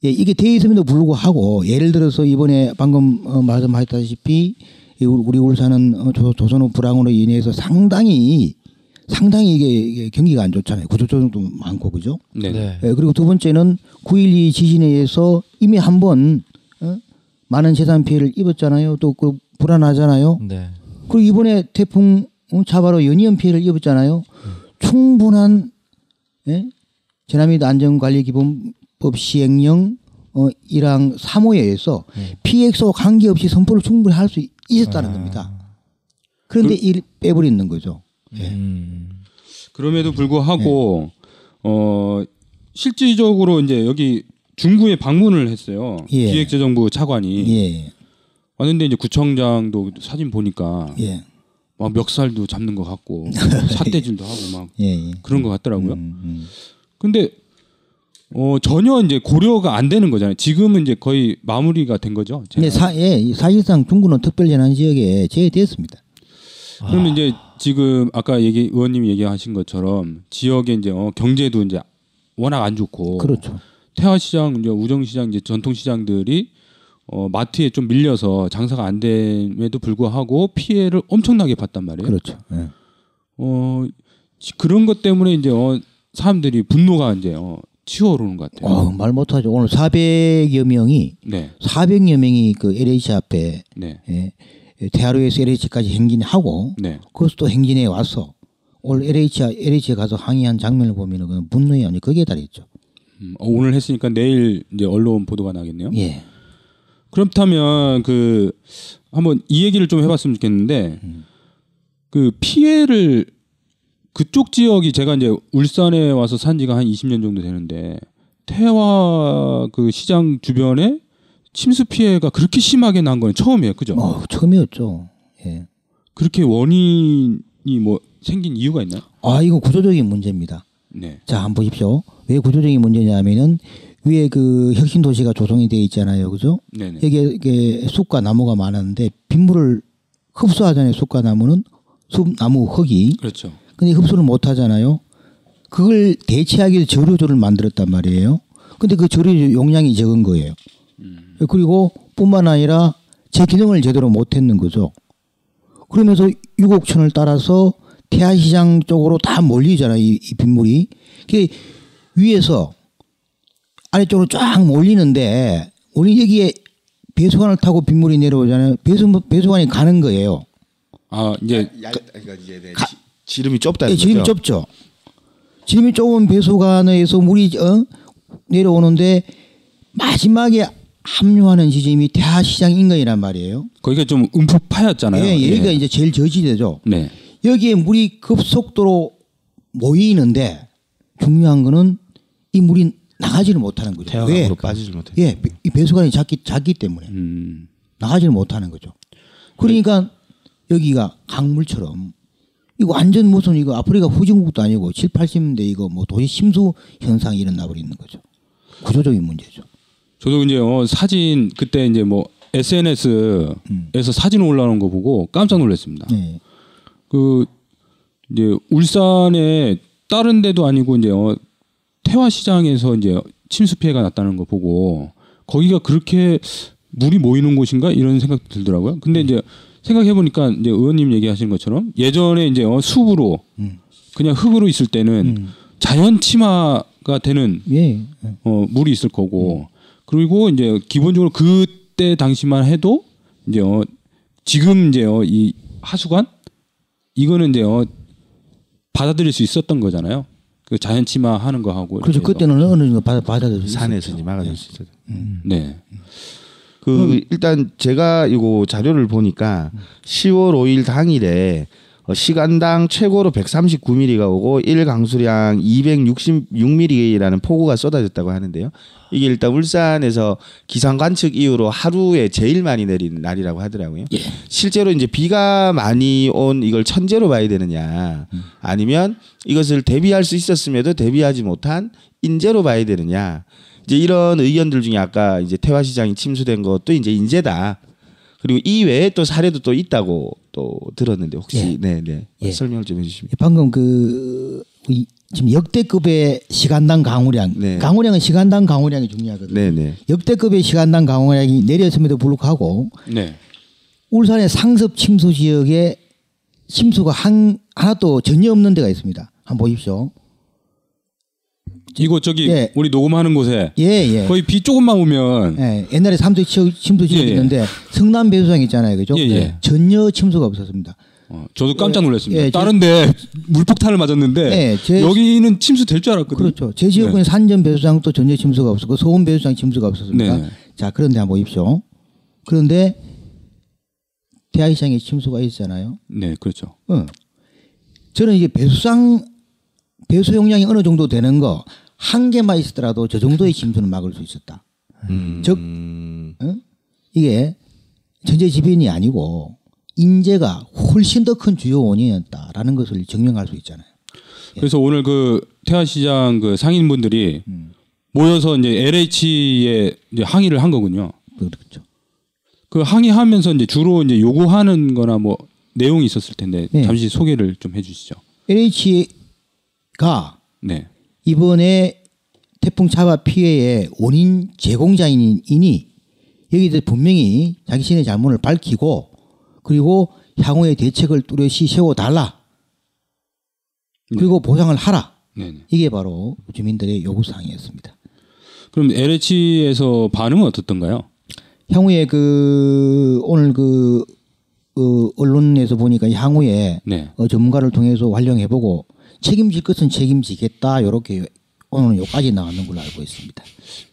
예, 이게 돼 있음에도 불구하고 예를 들어서 이번에 방금 어, 말씀하셨다시피 이 우리 울산은 어, 조, 조선호 불황으로 인해서 상당히 상당히 이게, 이게 경기가 안 좋잖아요. 구조조정도 많고 그죠? 네. 네. 네. 예, 그리고 두 번째는 9.12 지진에 의해서 이미 한번 어? 많은 재산 피해를 입었잖아요. 또 그 불안하잖아요. 네. 그리고 이번에 태풍 어, 차바로 연이은 피해를 입었잖아요. 충분한 예? 재난및 안전관리기본법 시행령 어, 1항 3호에 의해서 피해액소 관계없이 선포를 충분히 할 수 있었다는 겁니다. 그런데 이를 빼버리는 거죠. 예. 음. 그럼에도 불구하고 어 실질적으로 이제 여기 중구에 방문을 했어요. 예. 기획재정부 차관이 예, 왔는데 이제 구청장도 사진 보니까 예, 막 멱살도 잡는 것 같고 삿대질도 하고 막 예, 예. 그런 것 같더라고요. 음, 음. 근데 어 전혀 이제 고려가 안 되는 거잖아요. 지금은 이제 거의 마무리가 된 거죠. 제가. 사, 예, 사실상 중구는 특별재난 지역에 제외됐습니다. 그러면 이제 지금 아까 얘기 의원님이 얘기하신 것처럼 지역의 이제 어, 경제도 이제 워낙 안 좋고 그렇죠. 태화 시장, 이제 우정 시장, 이제 전통 시장들이 어, 마트에 좀 밀려서 장사가 안 됨에도 불구하고 피해를 엄청나게 봤단 말이에요. 그렇죠. 예. 어, 지- 그런 것 때문에 이제 어, 사람들이 분노가 이제 어, 치어오르는 것 같아요. 어, 말 못하죠. 오늘 400여 명이 네, 400여 명이 그 LH 앞에 네, 예, 대하루에서 LH까지 행진하고 네. 거기서 또 행진해 와서 오늘 LH LH에 가서 항의한 장면을 보면은 그 분노의 아니 거기에 달했죠. 음, 어, 오늘 했으니까 내일 이제 언론 보도가 나겠네요. 예. 그렇다면 그 한번 이 얘기를 좀 해봤으면 좋겠는데 그 피해를 그쪽 지역이 제가 이제 울산에 와서 산 지가 한 20년 정도 되는데 태화 그 시장 주변에 침수 피해가 그렇게 심하게 난 건 처음이에요, 그죠? 어, 처음이었죠. 예. 그렇게 원인이 뭐 생긴 이유가 있나요? 아, 이거 구조적인 문제입니다. 네, 자, 한번 보십시오. 왜 구조적인 문제냐면은 위에 그 혁신 도시가 조성이 돼 있잖아요. 그죠? 네, 네. 여기에 이게 숲과 나무가 많았는데 빗물을 흡수하잖아요. 쑥과나무는 숲 나무 흙이. 그렇죠. 근데 흡수를 못 하잖아요. 그걸 대체하기 위해서 저류조를 만들었단 말이에요. 근데 그 저류조 용량이 적은 거예요. 그리고 뿐만 아니라 제 기능을 제대로 못 했는 거죠. 그러면서 유곡천을 따라서 태화시장 쪽으로 다 몰리잖아요. 이, 이 빗물이. 그 위에서 아래쪽으로 쫙 몰리는데 우리 여기에 배수관을 타고 빗물이 내려오잖아요. 배수 배수관이 가는 거예요. 아 이제 야, 그러니까 이제 네, 지, 지름이 좁다는 예, 지름이 거죠. 좁죠. 지름이 좁은 배수관에서 물이 어? 내려오는데 마지막에 합류하는 지점이 대하시장 인근이란 말이에요. 거기가 좀 움푹 파였잖아요. 예, 여기가 이제 제일 저지대죠. 네. 여기에 물이 급속도로 모이는데 중요한 거는 이 물이 나가지를 못하는 거죠. 왜? 태화강으로 빠지지 못해. 예, 이 배수관이 작기 작기 때문에 음. 나가지를 못하는 거죠. 그러니까 여기가 강물처럼 이거 완전 무슨 이거 아프리카 후진국도 아니고 7, 80년대 이거 뭐 도시 심수 현상이 일어나 버리는 거죠. 구조적인 문제죠. 저도 이제 어, 사진 그때 이제 뭐 SNS에서 음. 사진 올라오는 거 보고 깜짝 놀랐습니다. 네. 그 이제 울산에 다른 데도 아니고 이제 어, 태화 시장에서 이제 침수 피해가 났다는 거 보고 거기가 그렇게 물이 모이는 곳인가 이런 생각 들더라고요. 근데 이제 생각해 보니까 이제 의원님 얘기하신 것처럼 예전에 이제 어, 숲으로 음. 그냥 흙으로 있을 때는 음. 자연 침하가 되는 예. 어, 물이 있을 거고 그리고 이제 기본적으로 그때 당시만 해도 이제 어, 지금 이제 어, 이 하수관 이거는 이제 어, 받아들일 수 있었던 거잖아요. 그 자연 침하하는 거 하고 그렇죠. 그때는 어느 정도 받아 받아들일 수 산에서 있었죠. 이제 막아줄 수 있어요. 네. 그 일단 제가 이거 자료를 보니까 10월 5일 당일에 어, 시간당 최고로 139mm가 오고 1 강수량 266mm라는 폭우가 쏟아졌다고 하는데요. 이게 일단 울산에서 기상 관측 이후로 하루에 제일 많이 내린 날이라고 하더라고요. 실제로 이제 비가 많이 온 이걸 천재로 봐야 되느냐, 아니면 이것을 대비할 수 있었음에도 대비하지 못한 인재로 봐야 되느냐. 이제 이런 의견들 중에 아까 이제 태화시장이 침수된 것도 이제 인재다. 그리고 이 외에 또 사례도 또 있다고 또 들었는데 혹시 네네 예. 설명을 좀 해주시면. 방금 그 이- 지금 역대급의 시간당 강우량, 네. 강우량은 시간당 강우량이 중요하거든요. 네네. 역대급의 시간당 강우량이 내렸음에도 불구하고 네. 울산의 상습 침수 지역에 침수가 한 하나도 전혀 없는 데가 있습니다. 한번 보십시오. 이거 저기 예. 우리 녹음하는 곳에 예, 예. 거의 비 조금만 오면 예, 옛날에 삼도 치- 침수 지역이 예, 예. 있는데 성남 배수장 있잖아요, 그죠? 전혀 침수가 없었습니다. 어, 저도 깜짝 놀랐습니다. 다른데 물폭탄을 맞았는데 예, 제- 여기는 침수 될 줄 알았거든요. 그렇죠. 제 지역은 산전 배수장도 전혀 침수가 없었고 서운 배수장 침수가 없었습니다. 네. 자, 그런데 한번 보십시오. 그런데 대하시장에 침수가 있잖아요. 네, 그렇죠. 어. 저는 이게 배수장 배수 용량이 어느 정도 되는 거 한 개만 있었더라도 저 정도의 침수는 막을 수 있었다. 즉 음, 어? 이게 전제지변이 아니고 인재가 훨씬 더 큰 주요 원인이었다라는 것을 증명할 수 있잖아요. 그래서 오늘 그 태화시장 그 상인분들이 음. 모여서 이제 LH에 이제 항의를 한 거군요. 그렇죠. 그 항의하면서 이제 주로 이제 요구하는 거나 뭐 내용이 있었을 텐데 네. 잠시 소개를 좀 해주시죠. LH가 네. 이번에 태풍 차바 피해의 원인 제공자인이 여기서 분명히 자신의 잘못을 밝히고 그리고 향후의 대책을 뚜렷이 세워달라. 그리고 보상을 하라. 네. 네. 이게 바로 주민들의 요구사항이었습니다. 그럼 LH에서 반응은 어떻던가요? 향후에 그 오늘 그 어, 언론에서 보니까 향후에 네. 어, 전문가를 통해서 활용해보고 책임질 것은 책임지겠다. 이렇게 오늘은 여기까지 나왔는 걸로 알고 있습니다.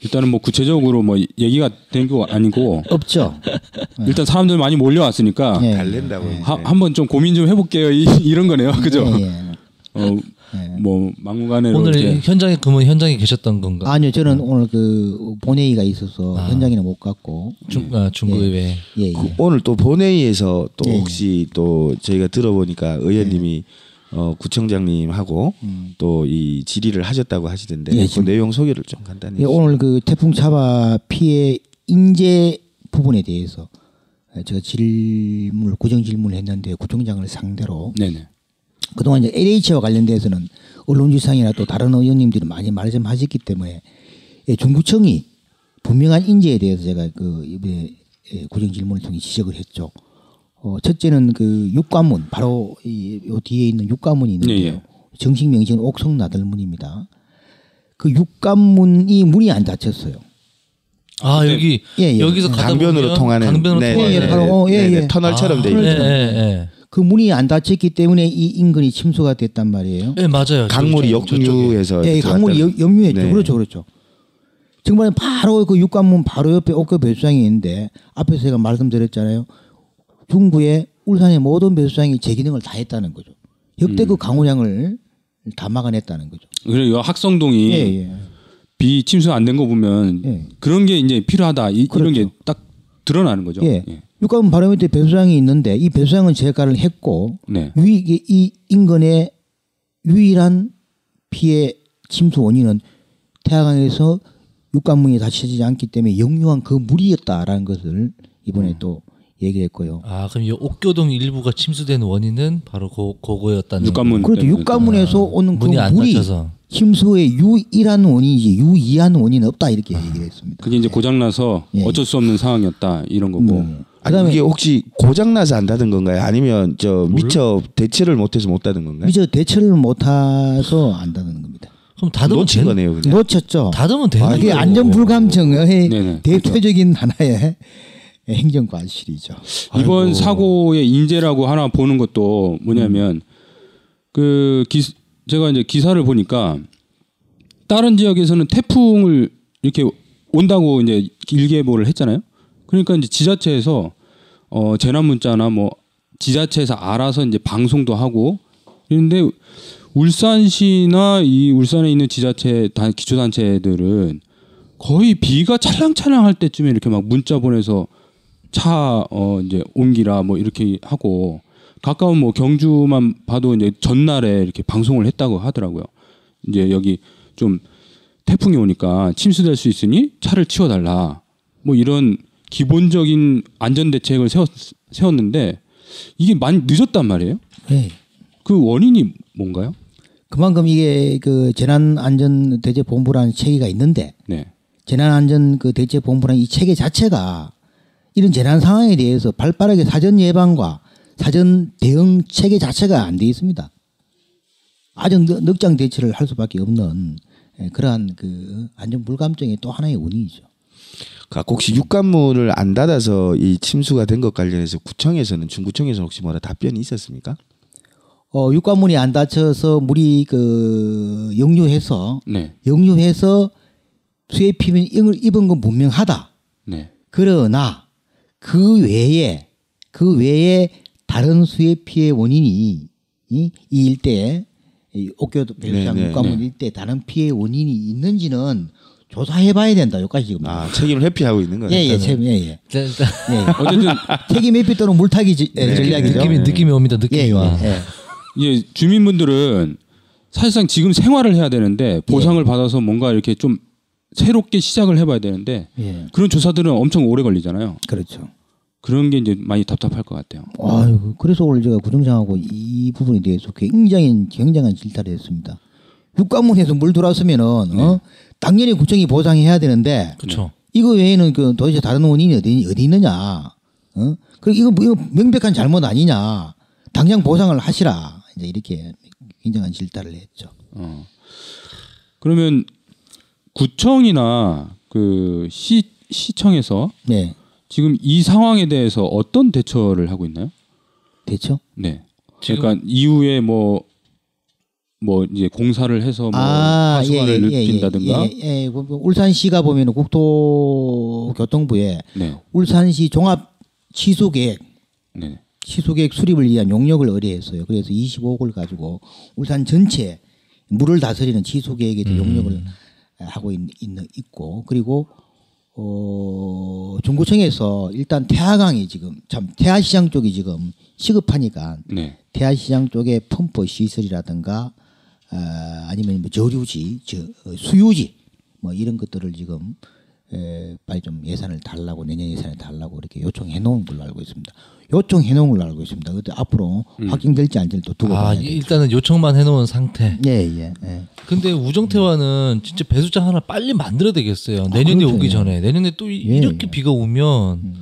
일단은 뭐 구체적으로 뭐 얘기가 된 거 아니고 없죠. 일단 사람들 많이 몰려왔으니까 예. 달랜다고. 하- 한번 좀 고민 좀 해볼게요. 이, 이런 거네요. 그죠? 예, 예. 어, 뭐 막무가내로 오늘 이렇게 현장에 그러면 현장에 계셨던 건가? 아니요, 저는 오늘 그 본회의가 있어서 현장에는 못 갔고. 중, 아, 중구의회. 예, 예. 그 오늘 또 본회의에서 또 예, 예. 혹시 또 저희가 들어보니까 의원님이 어, 구청장님하고 또이 질의를 하셨다고 하시던데 예, 그 내용 소개를 좀 간단히. 예, 오늘 그 태풍 차바 피해 인재 부분에 대해서 에, 제가 질문을 구정 질문을 했는데 구청장을 상대로 네네. 그동안 이제 LH와 관련돼서는 언론지상이나 또 다른 의원님들이 많이 말씀하셨기 때문에 예, 중구청이 분명한 인재에 대해서 제가 그 이번에 예, 구정 질문을 통해 지적을 했죠. 어, 첫째는 그 육관문 바로 이, 요 뒤에 있는 육관문이 있는데요. 예, 예. 정식 명칭은 옥성 나들문입니다. 그 육관문이 문이 안 닫혔어요. 아 여기 예, 예. 여기서 강변으로 통하는 강변으로 네, 통하는 예, 네, 바로, 네, 어, 예, 네, 네, 예. 터널처럼 돼 예, 있는 예, 예. 그 문이 안 닫혔기 때문에 이 인근이 침수가 됐단 말이에요. 예, 맞아요. 강물이. 역류해서 예, 이 강물이 역류했죠. 네. 그렇죠, 그렇죠. 정말 바로 그 육관문 바로 옆에 옥교 배수장이 있는데 앞에서 제가 말씀드렸잖아요. 중구의 울산의 모든 배수장이 제 기능을 다 했다는 거죠. 역대급 강우량을 다 막아냈다는 거죠. 그리고 학성동이 예, 예. 비 침수 안 된 거 보면 예. 그런 게 이제 필요하다 이, 런 그렇죠. 게딱 드러나는 거죠. 예. 육관문 바로 밑에 배수장이 있는데 이 배수장은 제가를 했고 네. 위, 이 인근의 유일한 피해 침수 원인은 태화강에서 육관문이 닫혀지지 않기 때문에 역류한 그 물이었다라는 것을 이번에 또 얘기했고요. 아 그럼 이 옥교동 일부가 침수된 원인은 바로 고, 그거였다는 육관문 그렇죠. 때문에. 육관문에서 오는 그 문이 안 물이 닫혀서 침수의 유일한 원인이지 유이한 원인은 없다 이렇게 얘기를 했습니다. 그게 이제 고장 나서 예. 어쩔 수 없는 상황이었다 이런 거고. 음. 아니, 그다음에 이게 혹시 고장 나서 안 닫은 건가요? 아니면 저 미처 대체를 못해서 못 닫은 건가요? 미처 대처를 못해서 안 닫는 겁니다. 그럼 닫으면 놓친 된- 거네요, 그냥. 놓쳤죠. 닫으면 되는 아, 이게 거예요. 안전 불감증의 네네. 대표적인 하나의 행정 과실이죠. 이번 아이고. 사고의 인재라고 하나 보는 것도 뭐냐면 그 기, 제가 이제 기사를 보니까 다른 지역에서는 태풍을 이렇게 온다고 이제 일기예보를 했잖아요. 그러니까 이제 지자체에서 어 재난 문자나 뭐 지자체에서 알아서 이제 방송도 하고 그런데 울산시나 이 울산에 있는 지자체 단 기초단체들은 거의 비가 찰랑찰랑할 때쯤에 이렇게 막 문자 보내서 차 어 이제 옮기라 뭐 이렇게 하고 가까운 뭐 경주만 봐도 이제 전날에 이렇게 방송을 했다고 하더라고요. 이제 여기 좀 태풍이 오니까 침수될 수 있으니 차를 치워달라. 뭐 이런 기본적인 안전 대책을 세웠, 세웠는데 이게 많이 늦었단 말이에요. 네. 그 원인이 뭔가요? 그만큼 이게 그 재난 안전 대책 본부라는 체계가 있는데 네. 재난 안전 그 대책 본부라는 이 체계 자체가 이런 재난 상황에 대해서 발빠르게 사전 예방과 사전 대응 체계 자체가 안 돼 있습니다. 아주 넉- 넉장 대처를 할 수밖에 없는 예, 그러한 그 안전 불감증의 또 하나의 원인이죠. 그 혹시 육관문을 안 닫아서 이 침수가 된 것 관련해서 구청에서는 중구청에서 혹시 뭐라 답변이 있었습니까? 어, 육관문이 안 닫혀서 물이 그 역류해서 네. 역류해서 수해 피해를 입은 건 분명하다. 네. 그러나 그 외에 그 외에 다른 수해 피해 원인이 이, 이 일대에 이 옥교도 배수장 네, 네, 육관문 네. 일대 다른 피해 원인이 있는지는 조사해봐야 된다. 여기까지 지금. 아 책임을 회피하고 있는 거예요. 예예 예, 예, 예. 일단 예. 어쨌든 책임 회피 또는 물타기 지- 예, 네, 전략이죠. 느낌이 느낌이 옵니다. 느낌이 예, 예, 와. 예. 이제 주민분들은 사실상 지금 생활을 해야 되는데 보상을 받아서 뭔가 이렇게 좀 새롭게 시작을 해봐야 되는데 예. 그런 조사들은 엄청 오래 걸리잖아요. 그렇죠. 그런 게 이제 많이 답답할 것 같아요. 아유, 그래서 오늘 제가 구청장하고 이 부분에 대해서 굉장히 굉장한 질타를 했습니다. 육관문에서 물 들어왔으면은 어? 당연히 구청이 보상해야 되는데 그렇죠. 이거 외에는 그 도대체 다른 원인이 어디 어디 있느냐? 어? 그 이거 이거 명백한 잘못 아니냐? 당장 보상을 하시라. 이제 이렇게 굉장한 질타를 했죠. 어. 그러면 구청이나 그 시, 시청에서 네, 지금 이 상황에 대해서 어떤 대처를 하고 있나요? 됐죠? 네. 그러니까 이후에 뭐, 뭐 이제 공사를 해서 뭐 하수관을 넓힌다든가. 예, 예, 예. 그 울산시가 보면 국토교통부에 네. 울산시 종합 취소 계획 네. 취소 계획 수립을 위한 용역을 의뢰했어요. 그래서 25억을 가지고 울산 전체 물을 다스리는 취소 계획에 대해 용역을 하고 있, 있는 있고 그리고 어 중구청에서 일단 태화강이 지금 참 태화시장 쪽이 지금 시급하니까 네. 태화시장 쪽에 펌프 시설이라든가 아, 아니면 뭐 저류지, 저 어, 수유지 뭐 이런 것들을 지금 에, 빨리 좀 예산을 달라고 내년 예산을 달라고 이렇게 요청해 놓은 걸로 알고 있습니다. 요청해 놓은 걸로 알고 있습니다. 그때 앞으로 확인될지 안 될지 또 두고 아 봐야 돼요. 일단은 요청만 해 놓은 상태. 예, 예, 예. 근데 우정태화는 진짜 배수장 하나 빨리 만들어야 되겠어요. 내년에 그렇죠, 오기 예. 전에 내년에 또 이- 예, 이렇게 예. 비가 오면 아니,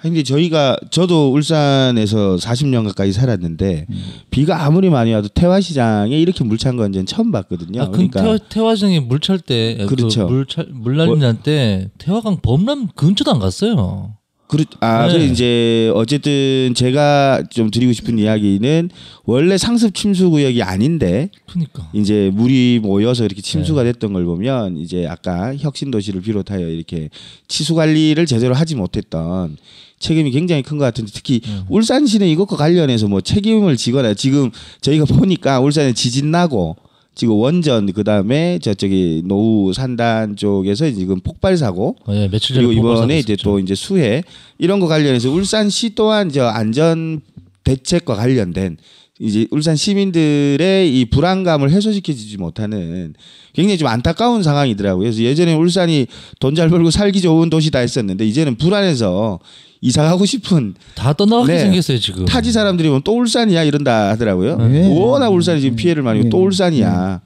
근데 저희가 저도 울산에서 40년 가까이 살았는데 음. 비가 아무리 많이 와도 태화시장에 이렇게 물찬 건 저는 처음 봤거든요. 아, 그럼 그러니까 태화, 태화장에 물찰 때, 그렇죠. 그 물찰 물날림 날때 태화강 범람 근처도 안 갔어요. 그렇 아, 네. 그 이제 어쨌든 제가 좀 드리고 싶은 이야기는 원래 상습 침수 구역이 아닌데 그러니까. 이제 물이 모여서 이렇게 침수가 네. 됐던 걸 보면 이제 아까 혁신 도시를 비롯하여 이렇게 치수 관리를 제대로 하지 못했던 책임이 굉장히 큰 것 같은데 특히 네. 울산시는 이것과 관련해서 뭐 책임을 지거나 지금 저희가 보니까 울산에 지진 나고 지금 원전 그 다음에 저쪽이 노후 산단 쪽에서 지금 폭발 사고 며칠 전에 그리고 이번에 이제. 또 이제 수해 이런 거 관련해서 울산시 또한 저 안전 대책과 관련된 이제 울산 시민들의 이 불안감을 해소시켜주지 못하는 굉장히 좀 안타까운 상황이더라고요. 그래서 예전에 울산이 돈 잘 벌고 살기 좋은 도시다 했었는데 이제는 불안해서 이사 가고 싶은 다 떠나가게 네. 생겼어요 지금. 타지 사람들이 보면 또 울산이야 이런다 하더라고요. 네. 워낙 울산이 지금 피해를 많이 네. 입고 또 울산이야.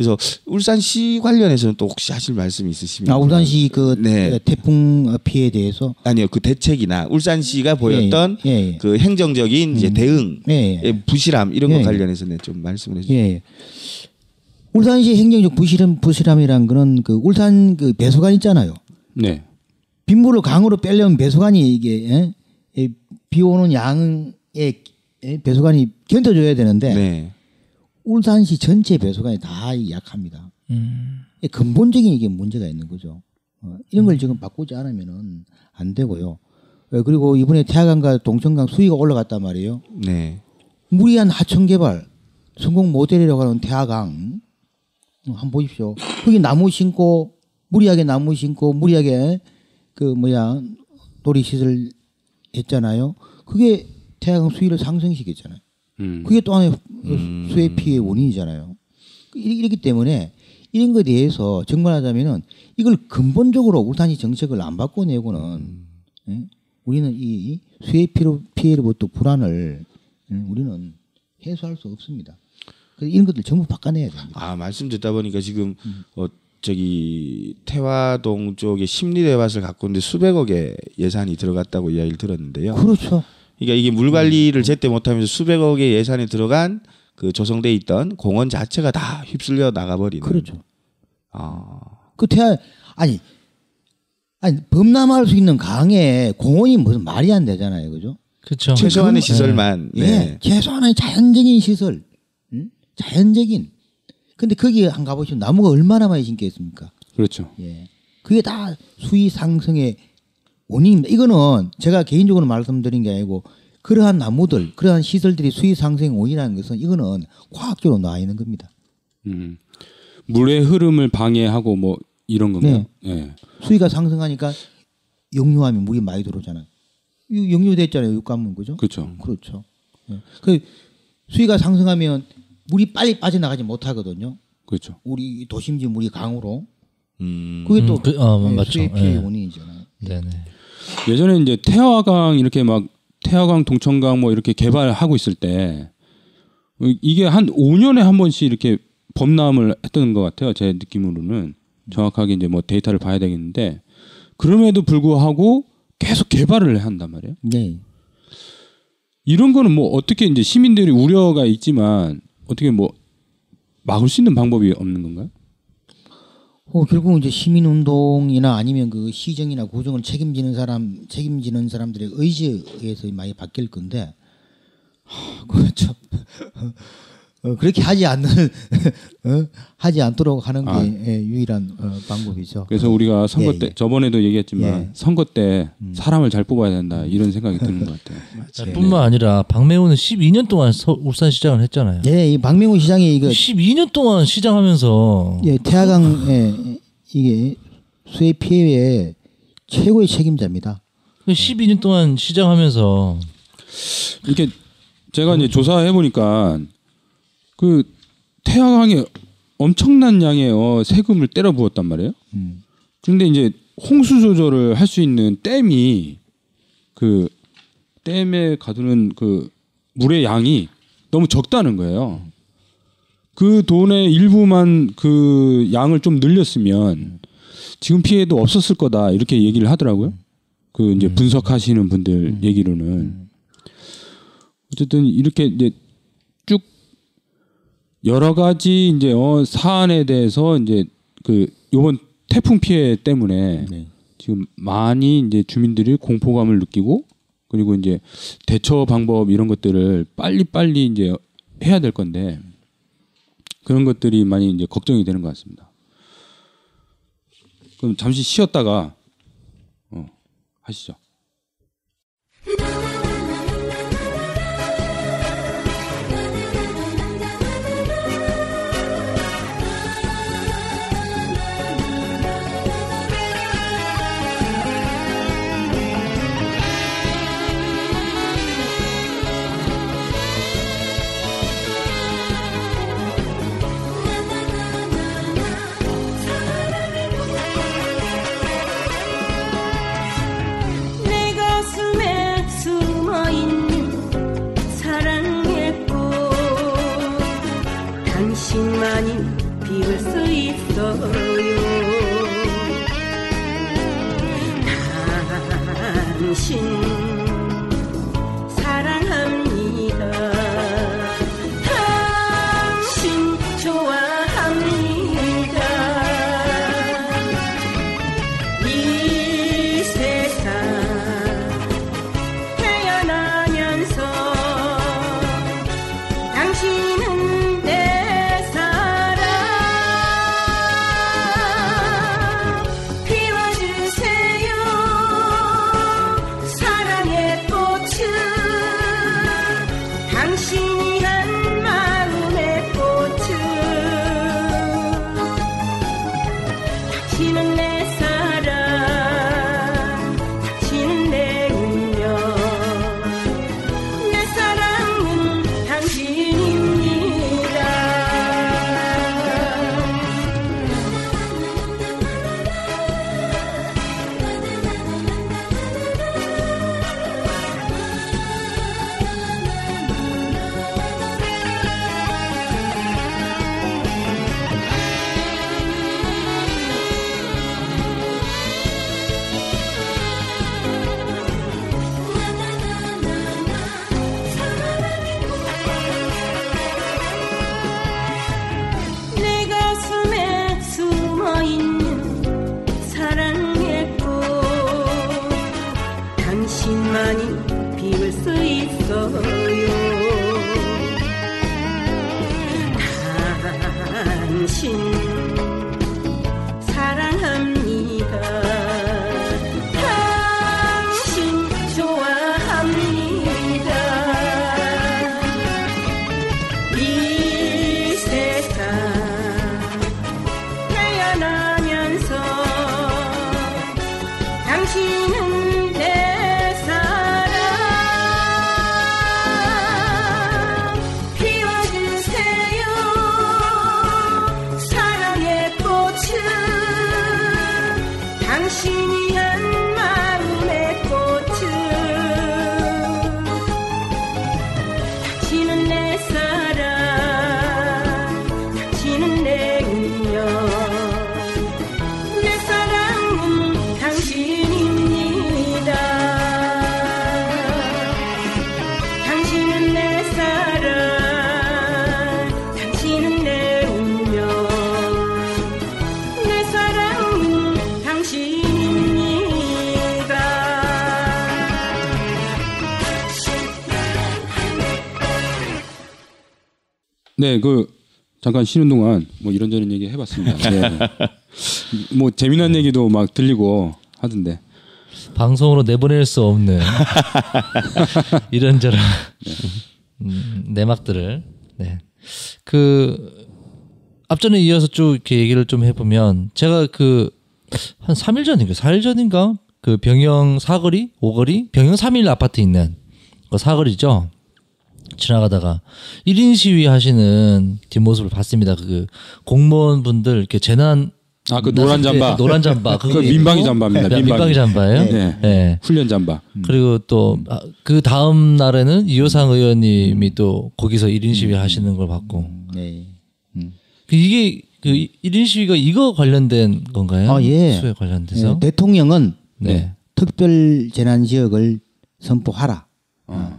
그래서 울산시 관련해서는 또 혹시 하실 말씀이 있으십니까? 아, 울산시 그 네. 태풍 피해에 대해서 아니요 그 대책이나 울산시가 보였던 예, 예, 예. 그 행정적인 이제 음. 대응 예, 예. 의 부실함 이런 거 예. 관련해서는 좀 말씀을 해주세요. 예. 울산시 행정적 부실함 부실함이란 거는 그 울산 그 배수관 있잖아요. 네. 빗물을 강으로 빼려면 배수관이 이게 예? 예, 비 오는 양의 예? 배수관이 견뎌줘야 되는데 네. 울산시 전체 배수관이 다 약합니다. 음. 예, 근본적인 이게 문제가 있는 거죠. 어, 이런 걸 지금 바꾸지 않으면은 안 되고요. 어, 그리고 이번에 태화강과 동천강 수위가 올라갔단 말이에요. 네. 무리한 하천 개발 성공 모델이라고 하는 태화강 어, 한번 보십시오. 거기 나무 심고 무리하게 나무 심고 무리하게 그 뭐야 놀이 시설 했잖아요. 그게 태화강 수위를 상승시켰잖아요. 음. 그게 또 하나의 수해 피해 원인이잖아요. 이- 이렇기 때문에 이런 것에 대해서 정말하자면은 이걸 근본적으로 울산시 정책을 안 바꿔내고는 예? 우리는 이 수해 피로 피해로부터 불안을 예? 우리는 해소할 수 없습니다. 그래서 이런 것들 전부 바꿔내야 됩니다. 아 말씀 듣다 보니까 지금 어 저기 태화동 쪽에 심리대밭을 갖고 있는데 수백억의 예산이 들어갔다고 이야기를 들었는데요. 그렇죠. 그러니까 이게 물 관리를 제때 못하면서 수백억의 예산이 들어간 그 조성돼 있던 공원 자체가 다 휩쓸려 나가버리는. 그렇죠. 아, 그 태아 아니 아니 범람할 수 있는 강에 공원이 무슨 말이 안 되잖아요, 그죠? 그렇죠. 최소한의 그- 시설만. 예, 네. 최소한의 자연적인 시설, 응? 자연적인. 근데 거기 한 가보시면 나무가 얼마나 많이 심겨 있습니까? 그렇죠. 예, 그게 다 수위 상승의 원인입니다. 이거는 제가 개인적으로 말씀드린 게 아니고 그러한 나무들, 그러한 시설들이 수위 상승의 원인이라는 것은 이거는 과학적으로 나와 있는 겁니다. 음. 물의 흐름을 방해하고 뭐 이런 건가요? 네. 수위가 상승하니까 역류하면 물이 많이 들어오잖아요. 이 역류됐잖아요, 육관문 그죠? 그렇죠. 그렇죠. 예. 그 수위가 상승하면 물이 빨리 빠져나가지 못하거든요. 그렇죠. 우리 도심지 물이 강으로 음. 그게 또 음, 그- 어, 예, 맞죠. 수해 피해 예. 원인이잖아요. 네네. 예전에 이제 태화강 이렇게 막 태화강, 동천강 뭐 이렇게 개발하고 있을 때 이게 한 5년에 한 번씩 이렇게 범람을 했던 것 같아요. 제 느낌으로는 정확하게 이제 뭐 데이터를 봐야 되겠는데 그럼에도 불구하고 계속 개발을 한단 말이에요. 네. 이런 거는 뭐 어떻게 이제 시민들이 우려가 있지만 어떻게 뭐 막을 수 있는 방법이 없는 건가요? 어, 결국 이제 시민 운동이나 아니면 그 시정이나 구정을 책임지는 사람 책임지는 사람들의 의지에 의해서 많이 바뀔 건데 하, 그참 어, 그렇게 하지 않는 어? 하지 않도록 하는 게 아. 예, 유일한 어, 방법이죠. 그래서 우리가 선거 예, 때 예. 저번에도 얘기했지만 예. 음. 선거 때 사람을 잘 뽑아야 된다 이런 생각이 드는 것 같아요. 네. 뿐만 아니라 박매우는 12년 동안 서, 울산 시장을 했잖아요. 예, 이 박명호 시장이 이거 12년 동안 시장하면서 예, 태화강 예, 이게 수해 피해의 최고의 책임자입니다. 12년 동안 시장하면서 이렇게 제가 이제 조사해 보니까 그 태화강에 엄청난 양의 어, 세금을 때려 부었단 말이에요. 음. 그런데 이제 홍수 조절을 할 수 있는 댐이 그 댐에 가두는 그 물의 양이 너무 적다는 거예요. 그 돈의 일부만 그 양을 좀 늘렸으면 지금 피해도 없었을 거다 이렇게 얘기를 하더라고요. 그 이제 분석하시는 분들 얘기로는 어쨌든 이렇게 이제 쭉 여러 가지 이제 어 사안에 대해서 이제 그 요번 태풍 피해 때문에 네. 지금 많이 이제 주민들이 공포감을 느끼고 그리고 이제 대처 방법 이런 것들을 빨리 빨리 이제 해야 될 건데 그런 것들이 많이 이제 걱정이 되는 것 같습니다. 그럼 잠시 쉬었다가 어, 하시죠. 있 네, 그 잠깐 쉬는 동안 뭐 이런저런 얘기 해봤습니다. 네. 뭐 재미난 얘기도 막 들리고 하던데. 방송으로 내보낼 수 없는 이런저런 음, 내막들을 네. 그 앞전에 이어서 쭉 이렇게 얘기를 좀 해보면 제가 그 한 3일 전인가 4일 전인가 그 병영 사거리 오거리 병영 3일 아파트 있는 그 사거리죠 지나가다가 1인 시위 하시는 뒷모습을 봤습니다 그 공무원분들 이렇게 재난 아 그 노란 잠바. 노란 잠바. 그 민방위 잠바입니다. 네, 민방위. 민방위 잠바예요. 네. 네. 훈련 잠바. 그리고 또그 다음 날에는 이호상 의원님이 또 거기서 1인 시위 하시는 걸 봤고 네. 그 이게 그 1인 시위가 이거 관련된 건가요? 아, 예. 수에 관련돼서. 예, 대통령은 네. 특별 재난 지역을 선포하라.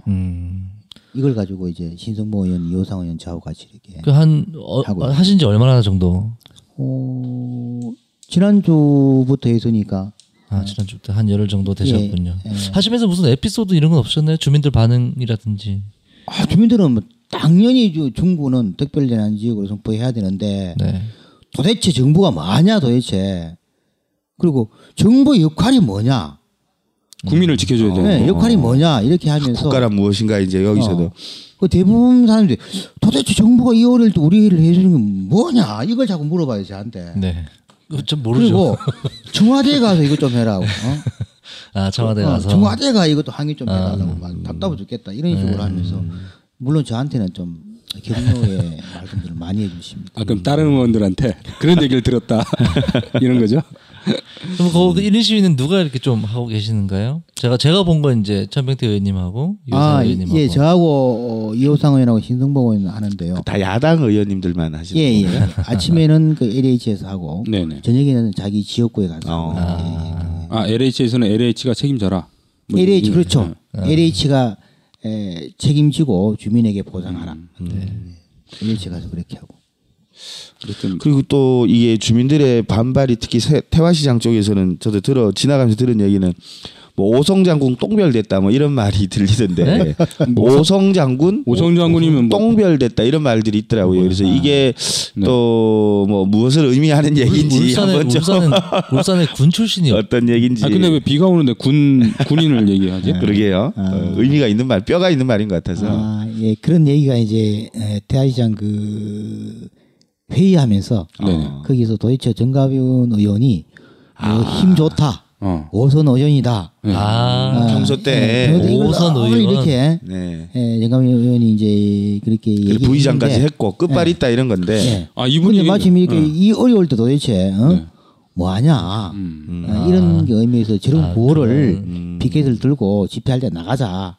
음. 이걸 가지고 이제 신성모 의원, 이호상 의원 저하고 같이 이렇게 그한 어. 하신 지 얼마나 정도? 어, 지난주부터 했으니까 아, 지난주부터 한 열흘 정도 되셨군요. 예, 예. 하시면서 무슨 에피소드 이런 건 없었나요? 주민들 반응이라든지. 아, 주민들은 뭐 당연히 저 중구는 특별 재난 지역으로 선포해야 되는데 네. 도대체 정부가 뭐하냐 도대체 그리고 정부의 역할이 뭐냐 국민을 지켜줘야 돼. 네, 역할이 뭐냐 이렇게 하면서 국가란 무엇인가 이제 여기서도 어. 그 대부분 사람들이 도대체 정부가 이 어릴 때 우리를 해주는 건 뭐냐 이걸 자꾸 물어봐요 저한테 네. 좀 모르죠. 그리고 청와대에 가서 이것 좀 해라고 어? 아, 청와대 어, 가서. 청와대에 가 이것도 항의 좀 아, 해달라고 막 답답해 죽겠다 이런 식으로 네. 하면서 물론 저한테는 좀 격려의 말씀들을 많이 해주십니다. 아 그럼 다른 의원들한테 그런 얘기를 들었다 이런 거죠? 그럼 그 1인 시위는 누가 이렇게 좀 하고 계시는가요? 제가 제가 본 건 이제 천병태 의원님하고 이호상 아, 의원님하고. 예, 저하고 어, 이호상 의원하고 신성복 의원 하는데요. 다 야당 의원님들만 하시는 예, 예. 거예요? 아침에는 그 LH에서 하고 네네. 저녁에는 자기 지역구에 가서 어. 하고. 아 LH에서는 LH가 책임져라. 뭐 LH 이- 그렇죠. 네. LH가 에, 책임지고 주민에게 보상하라. 음. 네. LH 가서 그렇게 하고. 어쨌든 그리고 또 이게 주민들의 반발이 특히 세- 태화시장 쪽에서는 저도 들어 지나가면서 들은 얘기는 뭐 오성 장군 똥별됐다 뭐 이런 말이 들리던데 뭐 오성 장군 오성 장군이면 뭐 똥별됐다 이런 말들이 있더라고요. 그래서 이게 네. 또뭐 무엇을 의미하는 얘기인지 울산에 한번 좀 울산은 울산의 군 출신이요. 어떤 얘기인지 아 근데 왜 비가 오는데 군 군인을 얘기하지? 그러게요. 어, 의미가 있는 말, 뼈가 있는 말인 것 같아서. 아, 예, 그런 얘기가 이제 에, 대화시장 그 회의하면서 네네. 거기서 도대체 정가변 의원이 뭐힘 좋다. 어. 오선 의원이다. 네. 아, 평소 때 이걸 오선 의원. 이렇게 네. 예, 정가변 의원이 이제 그렇게 부의장까지 했고 끝발 예. 있다 이런 건데. 예. 아 이분이 근데 마침 이렇게 어. 이 어려울 때 도대체 어? 네. 뭐 하냐 음. 어, 이런 게 의미에서 저런 아, 구호를 음. 피켓을 들고 집회할 때 나가자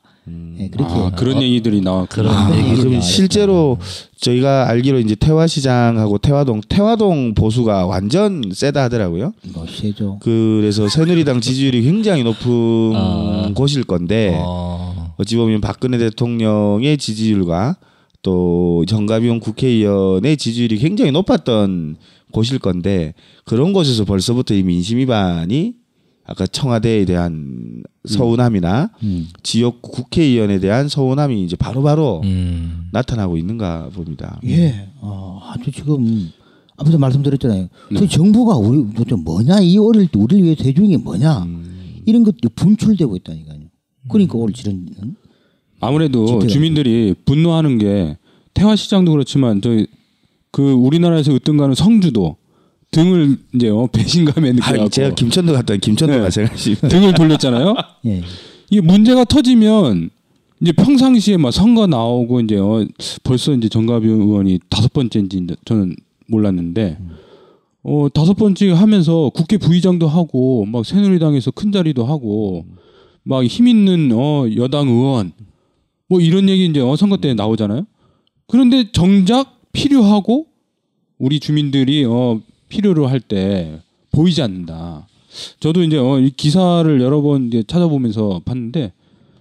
예, 그렇게 아, 그런 얘기들이 나왔 그런 아, 얘기. 아, 그럼 얘기가 실제로 저희가 알기로 이제 태화시장하고 태화동 태화동 보수가 완전 세다 하더라고요. 뭐 세죠. 그래서 새누리당 지지율이 굉장히 높은 아. 곳일 건데 어. 어찌 보면 박근혜 대통령의 지지율과 또 정가비용 국회의원의 지지율이 굉장히 높았던 곳일 건데 그런 곳에서 벌써부터 이 민심 위반이 아까 청와대에 대한 서운함이나 음. 지역 국회의원에 대한 서운함이 이제 바로바로 음. 나타나고 있는가 봅니다. 예, 어, 아주 지금 아무튼 말씀드렸잖아요. 네. 그 정부가 우리 도대체 뭐냐 이 어릴 때 우리를 위해서 해주는 게 뭐냐 이런 것들이 분출되고 있다니까요. 그러니까 오늘 지금 응? 아무래도 주민들이 분노하는 게 태화시장도 그렇지만 저그 우리나라에서 으뜸가는 성주도 등을 이제 어, 배신감에 아, 느껴갖고 제가 김천도 갔다 김천도가 네. 생각하시면 등을 돌렸잖아요. 예, 이게 문제가 터지면 이제 평상시에 막 선거 나오고 이제 어, 벌써 이제 정가비 의원이 다섯 번째인지 저는 몰랐는데 어 다섯 번째 하면서 국회 부의장도 하고 막 새누리당에서 큰 자리도 하고 막 힘 있는 어 여당 의원 뭐 이런 얘기 이제 어 선거 때 나오잖아요. 그런데 정작 필요하고 우리 주민들이 어 필요로 할 때 보이지 않는다. 저도 이제 어, 이 기사를 여러 번 이제 찾아보면서 봤는데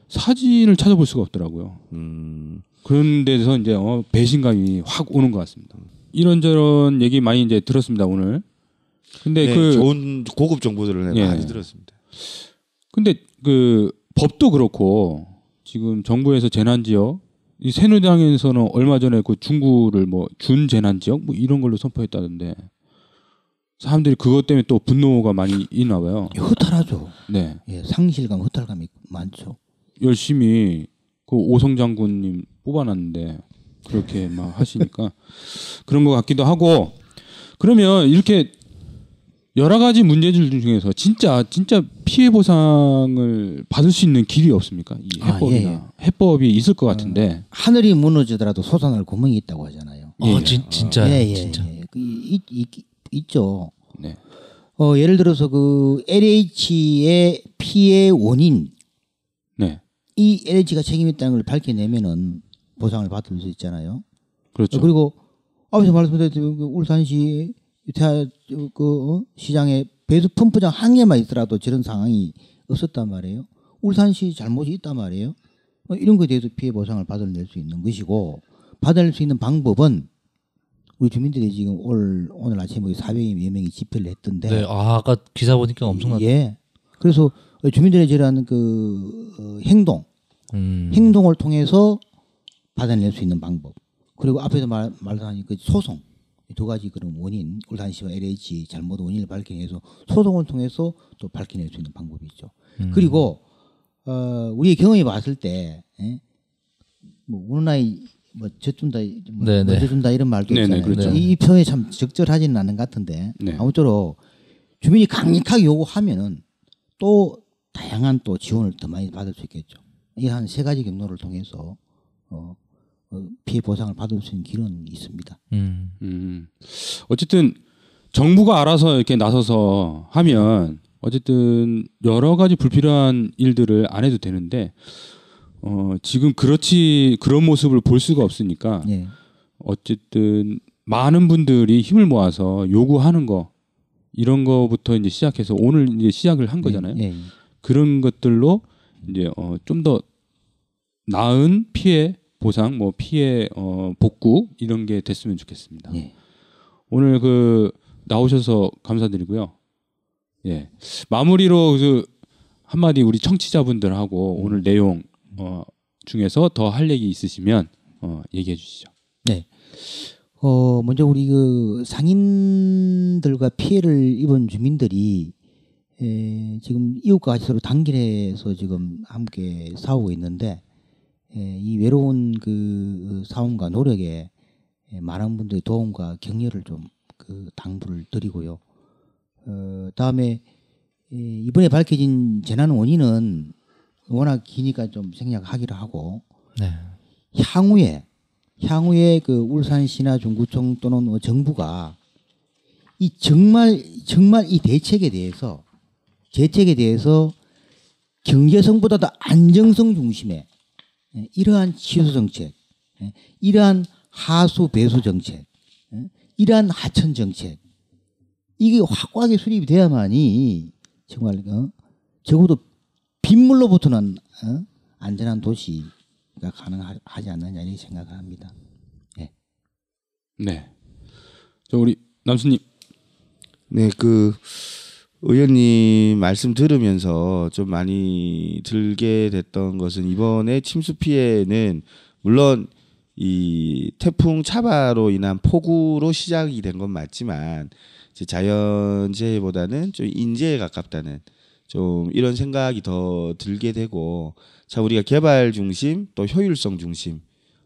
사진을 찾아볼 수가 없더라고요. 음, 그런 데서 이제 어, 배신감이 확 오는 것 같습니다. 이런저런 얘기 많이 이제 들었습니다 오늘. 근데 네, 그 좋은 고급 정보들을 예. 많이 들었습니다. 근데 그 법도 그렇고 지금 정부에서 재난 지역 이 새누리당에서는 얼마 전에 그 중구를 뭐 준 재난 지역 뭐 이런 걸로 선포했다던데 사람들이 그것 때문에 또 분노가 많이 있나 봐요. 허탈하죠. 네. 예, 상실감, 허탈감이 많죠. 열심히 그 오성 장군님 뽑아놨는데 그렇게 막 하시니까 그런 것 같기도 하고 그러면 이렇게 여러 가지 문제들 중에서 진짜 진짜 피해 보상을 받을 수 있는 길이 없습니까? 이 아, 해법이나 해법이 있을 것 같은데 하늘이 무너지더라도 솟아날 구멍이 있다고 하잖아요. 어, 진, 진짜 예, 예, 진짜. 예. 그, 있, 있죠. 네. 어, 예를 들어서 그 LH의 피해 원인 네. 이 LH가 책임있다는 걸 밝혀내면은 보상을 받을 수 있잖아요. 그렇죠. 어, 그리고 앞에서 말씀드렸듯이 그 울산시 대- 그 어? 시장에 배수 펌프장 한 개만 있더라도 저런 상황이 없었단 말이에요. 울산시 잘못이 있단 말이에요. 어, 이런 거에 대해서 피해 보상을 받아낼 수 있는 것이고 받아낼 수 있는 방법은 우리 주민들이 지금 올 오늘 아침에 400여 명이 집회를 했던데 네, 아, 아까 기사 보니까 엄청났. 예. 그래서 주민들의 저러한 그 어, 행동 음. 행동을 통해서 받아낼 수 있는 방법. 그리고 앞에서 말, 말한 그 소송. 이두 가지 그런 원인, 울산시와 LH 잘못 원인을 밝혀내서 소송을 통해서 또 밝혀낼 수 있는 방법이 있죠. 음. 그리고, 어, 우리의 경험이 봤을 때, 예? 뭐, 우는 아이, 뭐, 젖준다, 뭐, 네네. 먼저 준다 이런 말도 네네, 있잖아요. 그렇죠. 이 표현이 참 적절하지는 않은 것 같은데, 네. 아무쪼록 주민이 강력하게 요구하면은 또 다양한 또 지원을 더 많이 받을 수 있겠죠. 이 한 세 가지 경로를 통해서 어, 어, 피해 보상을 받을 수 있는 길은 있습니다. 음. 음. 어쨌든 정부가 알아서 이렇게 나서서 하면 어쨌든 여러 가지 불필요한 일들을 안 해도 되는데 어, 지금 그렇지 그런 모습을 볼 수가 없으니까 예. 어쨌든 많은 분들이 힘을 모아서 요구하는 거 이런 거부터 이제 시작해서 오늘 이제 시작을 한 거잖아요. 예, 예. 그런 것들로 이제 어, 좀 더 나은 피해 보상, 뭐 피해 어, 복구 이런 게 됐으면 좋겠습니다. 예. 오늘 그 나오셔서 감사드리고요. 예 마무리로 그 한마디 우리 청취자분들하고 오늘 내용 어, 중에서 더 할 얘기 있으시면 어, 얘기해 주시죠. 어, 먼저 우리 그 상인들과 피해를 입은 주민들이 에, 지금 이웃과 같이 서로 단결해서 지금 함께 싸우고 있는데 에, 이 외로운 그 싸움과 노력에 에, 많은 분들의 도움과 격려를 좀 그 당부를 드리고요. 어, 다음에 에, 이번에 밝혀진 재난 원인은 워낙 기니까 좀 생략하기로 하고 네. 향후에 향후에 그 울산 시나 중구청 또는 뭐 정부가 이 정말 정말 이 대책에 대해서 대책에 대해서 경제성보다도 안정성 중심의 예, 이러한 취소 정책, 예, 이러한 하수 배수 정책, 예, 이러한 하천 정책 이게 확고하게 수립이 돼야만이 정말 어, 적어도 빗물로부터는 어, 안전한 도시가 가능하지 않느냐 이렇게 생각을 합니다. 네. 저 우리 남수님 네, 그 의원님 말씀 들으면서 좀 많이 들게 됐던 것은 이번에 침수 피해는 물론 이 태풍 차바로 인한 폭우로 시작이 된 건 맞지만 자연재해보다는 좀 인재에 가깝다는 좀 이런 생각이 더 들게 되고 참 우리가 개발 중심 또 효율성 중심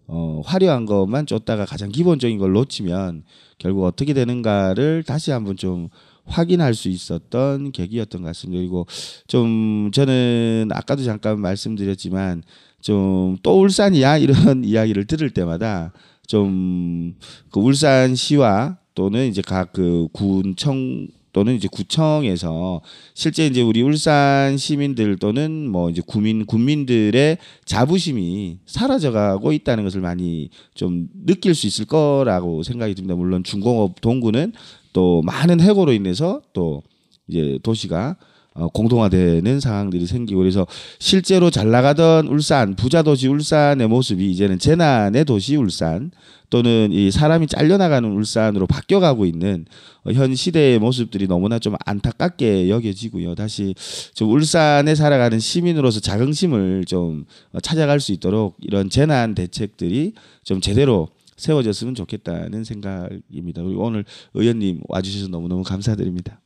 어, 화려한 것만 쫓다가 가장 기본적인 걸 놓치면 결국 어떻게 되는가를 다시 한번 좀 확인할 수 있었던 계기였던 것 같습니다. 그리고 좀 저는 아까도 잠깐 말씀드렸지만 좀 또 울산이야 이런 이야기를 들을 때마다 좀 그 울산시와 또는 이제 각 그 군청 또는 이제 구청에서 실제 이제 우리 울산 시민들 또는 뭐 이제 구민 군민들의 자부심이 사라져가고 있다는 것을 많이 좀 느낄 수 있을 거라고 생각이 듭니다. 물론 중공업 동구는 또 많은 해고로 인해서 또 이제 도시가 어, 공동화되는 상황들이 생기고 그래서 실제로 잘 나가던 울산 부자 도시 울산의 모습이 이제는 재난의 도시 울산 또는 이 사람이 잘려나가는 울산으로 바뀌어가고 있는 어, 현 시대의 모습들이 너무나 좀 안타깝게 여겨지고요. 다시 좀 울산에 살아가는 시민으로서 자긍심을 좀 어, 찾아갈 수 있도록 이런 재난 대책들이 좀 제대로 세워졌으면 좋겠다는 생각입니다. 그리고 오늘 의원님 와주셔서 너무너무 감사드립니다.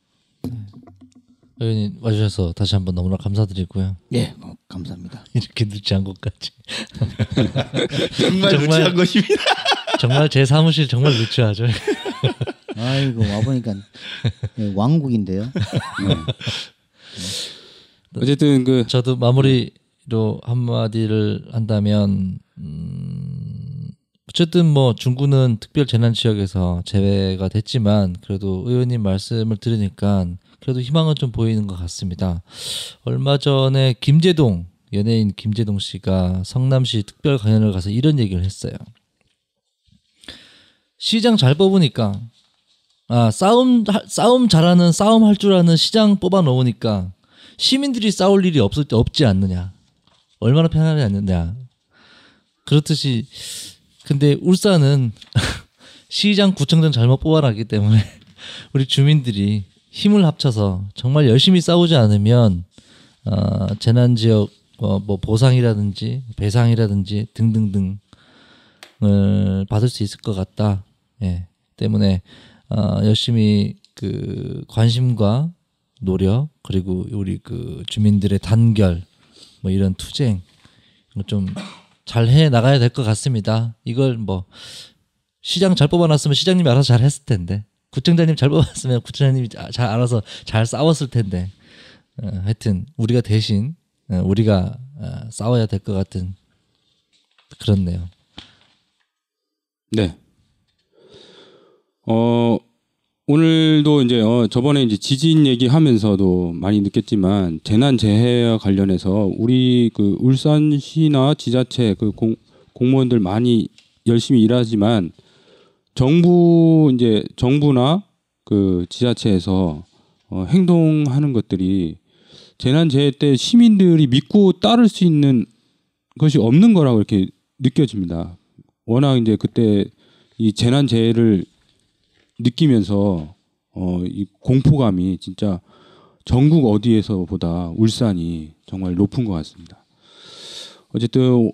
의원님 와주셔서 다시 한번 너무나 감사드리고요. 예, 어, 감사합니다. 이렇게 늦지않은 것까지. 정말 정말- 루치한 것입니다. 정말 제 사무실 정말 루치하죠. 아이고 와 보니까 예, 왕국인데요. 어쨌든 그 저도 마무리로 한마디를 한다면 음, 어쨌든 뭐 중구는 특별 재난 지역에서 제외가 됐지만 그래도 의원님 말씀을 들으니까 그래도 희망은 좀 보이는 것 같습니다. 얼마 전에 김재동 연예인 김재동 씨가 성남시 특별 강연을 가서 이런 얘기를 했어요. 시장 잘 뽑으니까 아 싸움 하- 싸움 잘하는 싸움 할 줄 아는 시장 뽑아 놓으니까 시민들이 싸울 일이 없을 때 없지 않느냐 얼마나 편하지 않느냐 그렇듯이 근데 울산은 시장 구청장 잘못 뽑아놨기 때문에 우리 주민들이 힘을 합쳐서 정말 열심히 싸우지 않으면 어, 재난 지역 어, 뭐 보상이라든지 배상이라든지 등등등을 받을 수 있을 것 같다. 예. 때문에 어, 열심히 그 관심과 노력 그리고 우리 그 주민들의 단결 뭐 이런 투쟁 좀 잘 해 나가야 될 것 같습니다. 이걸 뭐 시장 잘 뽑아놨으면 시장님이 알아서 잘 했을 텐데 구청장님 잘 뽑았으면 구청장님이 자- 잘 알아서 잘 싸웠을 텐데 어, 하여튼 우리가 대신 어, 우리가 어, 싸워야 될 것 같은 그렇네요. 네. 어 오늘도 이제 어 저번에 이제 지진 얘기하면서도 많이 느꼈지만 재난 재해와 관련해서 우리 그 울산시나 지자체 그 공, 공무원들 많이 열심히 일하지만 정부 이제 정부나 그 지자체에서 어, 행동하는 것들이 재난 재해 때 시민들이 믿고 따를 수 있는 것이 없는 거라고 이렇게 느껴집니다. 워낙 이제 그때 이 재난 재해를 느끼면서 어, 이 공포감이 진짜 전국 어디에서보다 울산이 정말 높은 것 같습니다. 어쨌든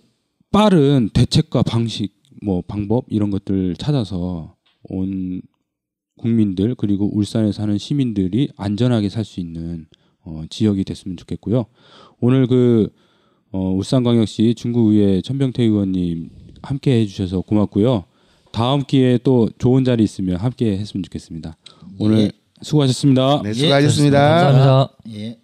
빠른 대책과 방식, 뭐 방법 이런 것들 찾아서 온 국민들 그리고 울산에 사는 시민들이 안전하게 살 수 있는 어, 지역이 됐으면 좋겠고요. 오늘 그 어, 울산광역시 중구의회 천병태 의원님 함께 해주셔서 고맙고요. 다음 기회에 또 좋은 자리 있으면 함께 했으면 좋겠습니다. 오늘 예. 수고하셨습니다. 네, 수고하셨습니다. 감사합니다. 예.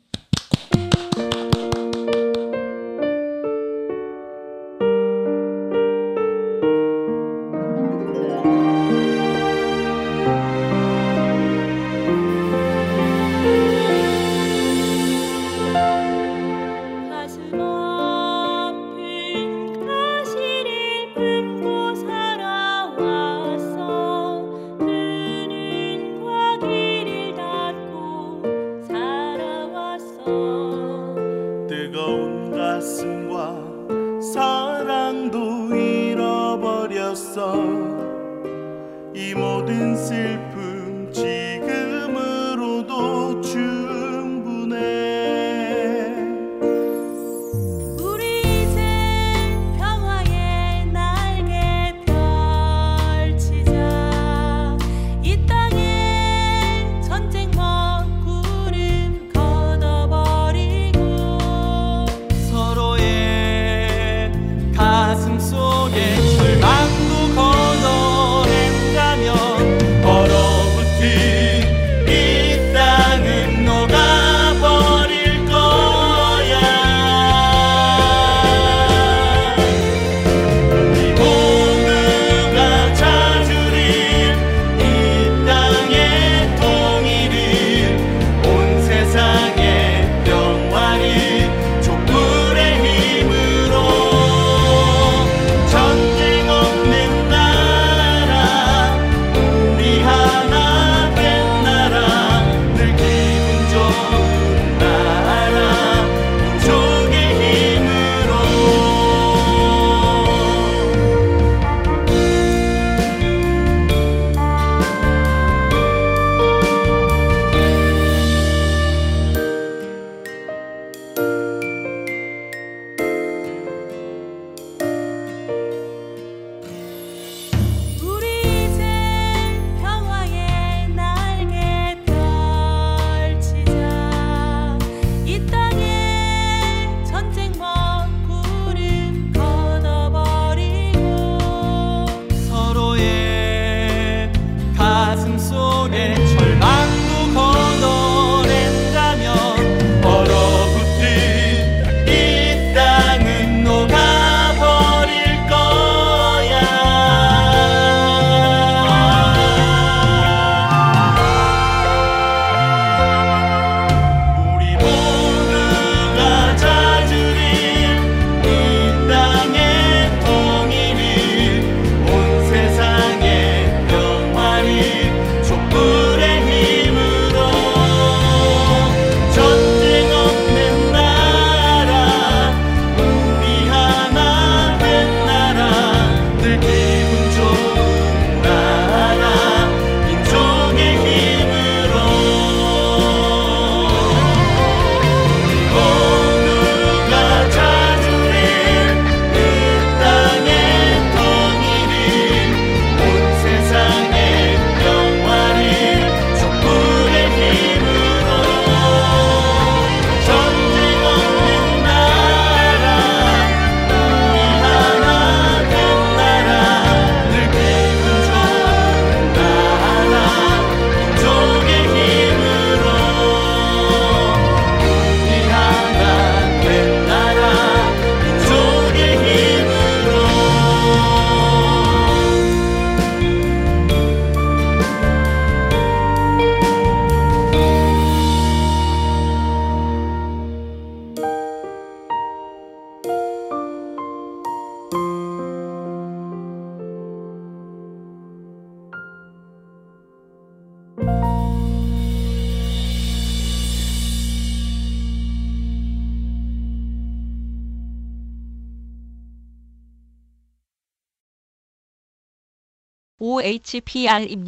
OHPR입니다.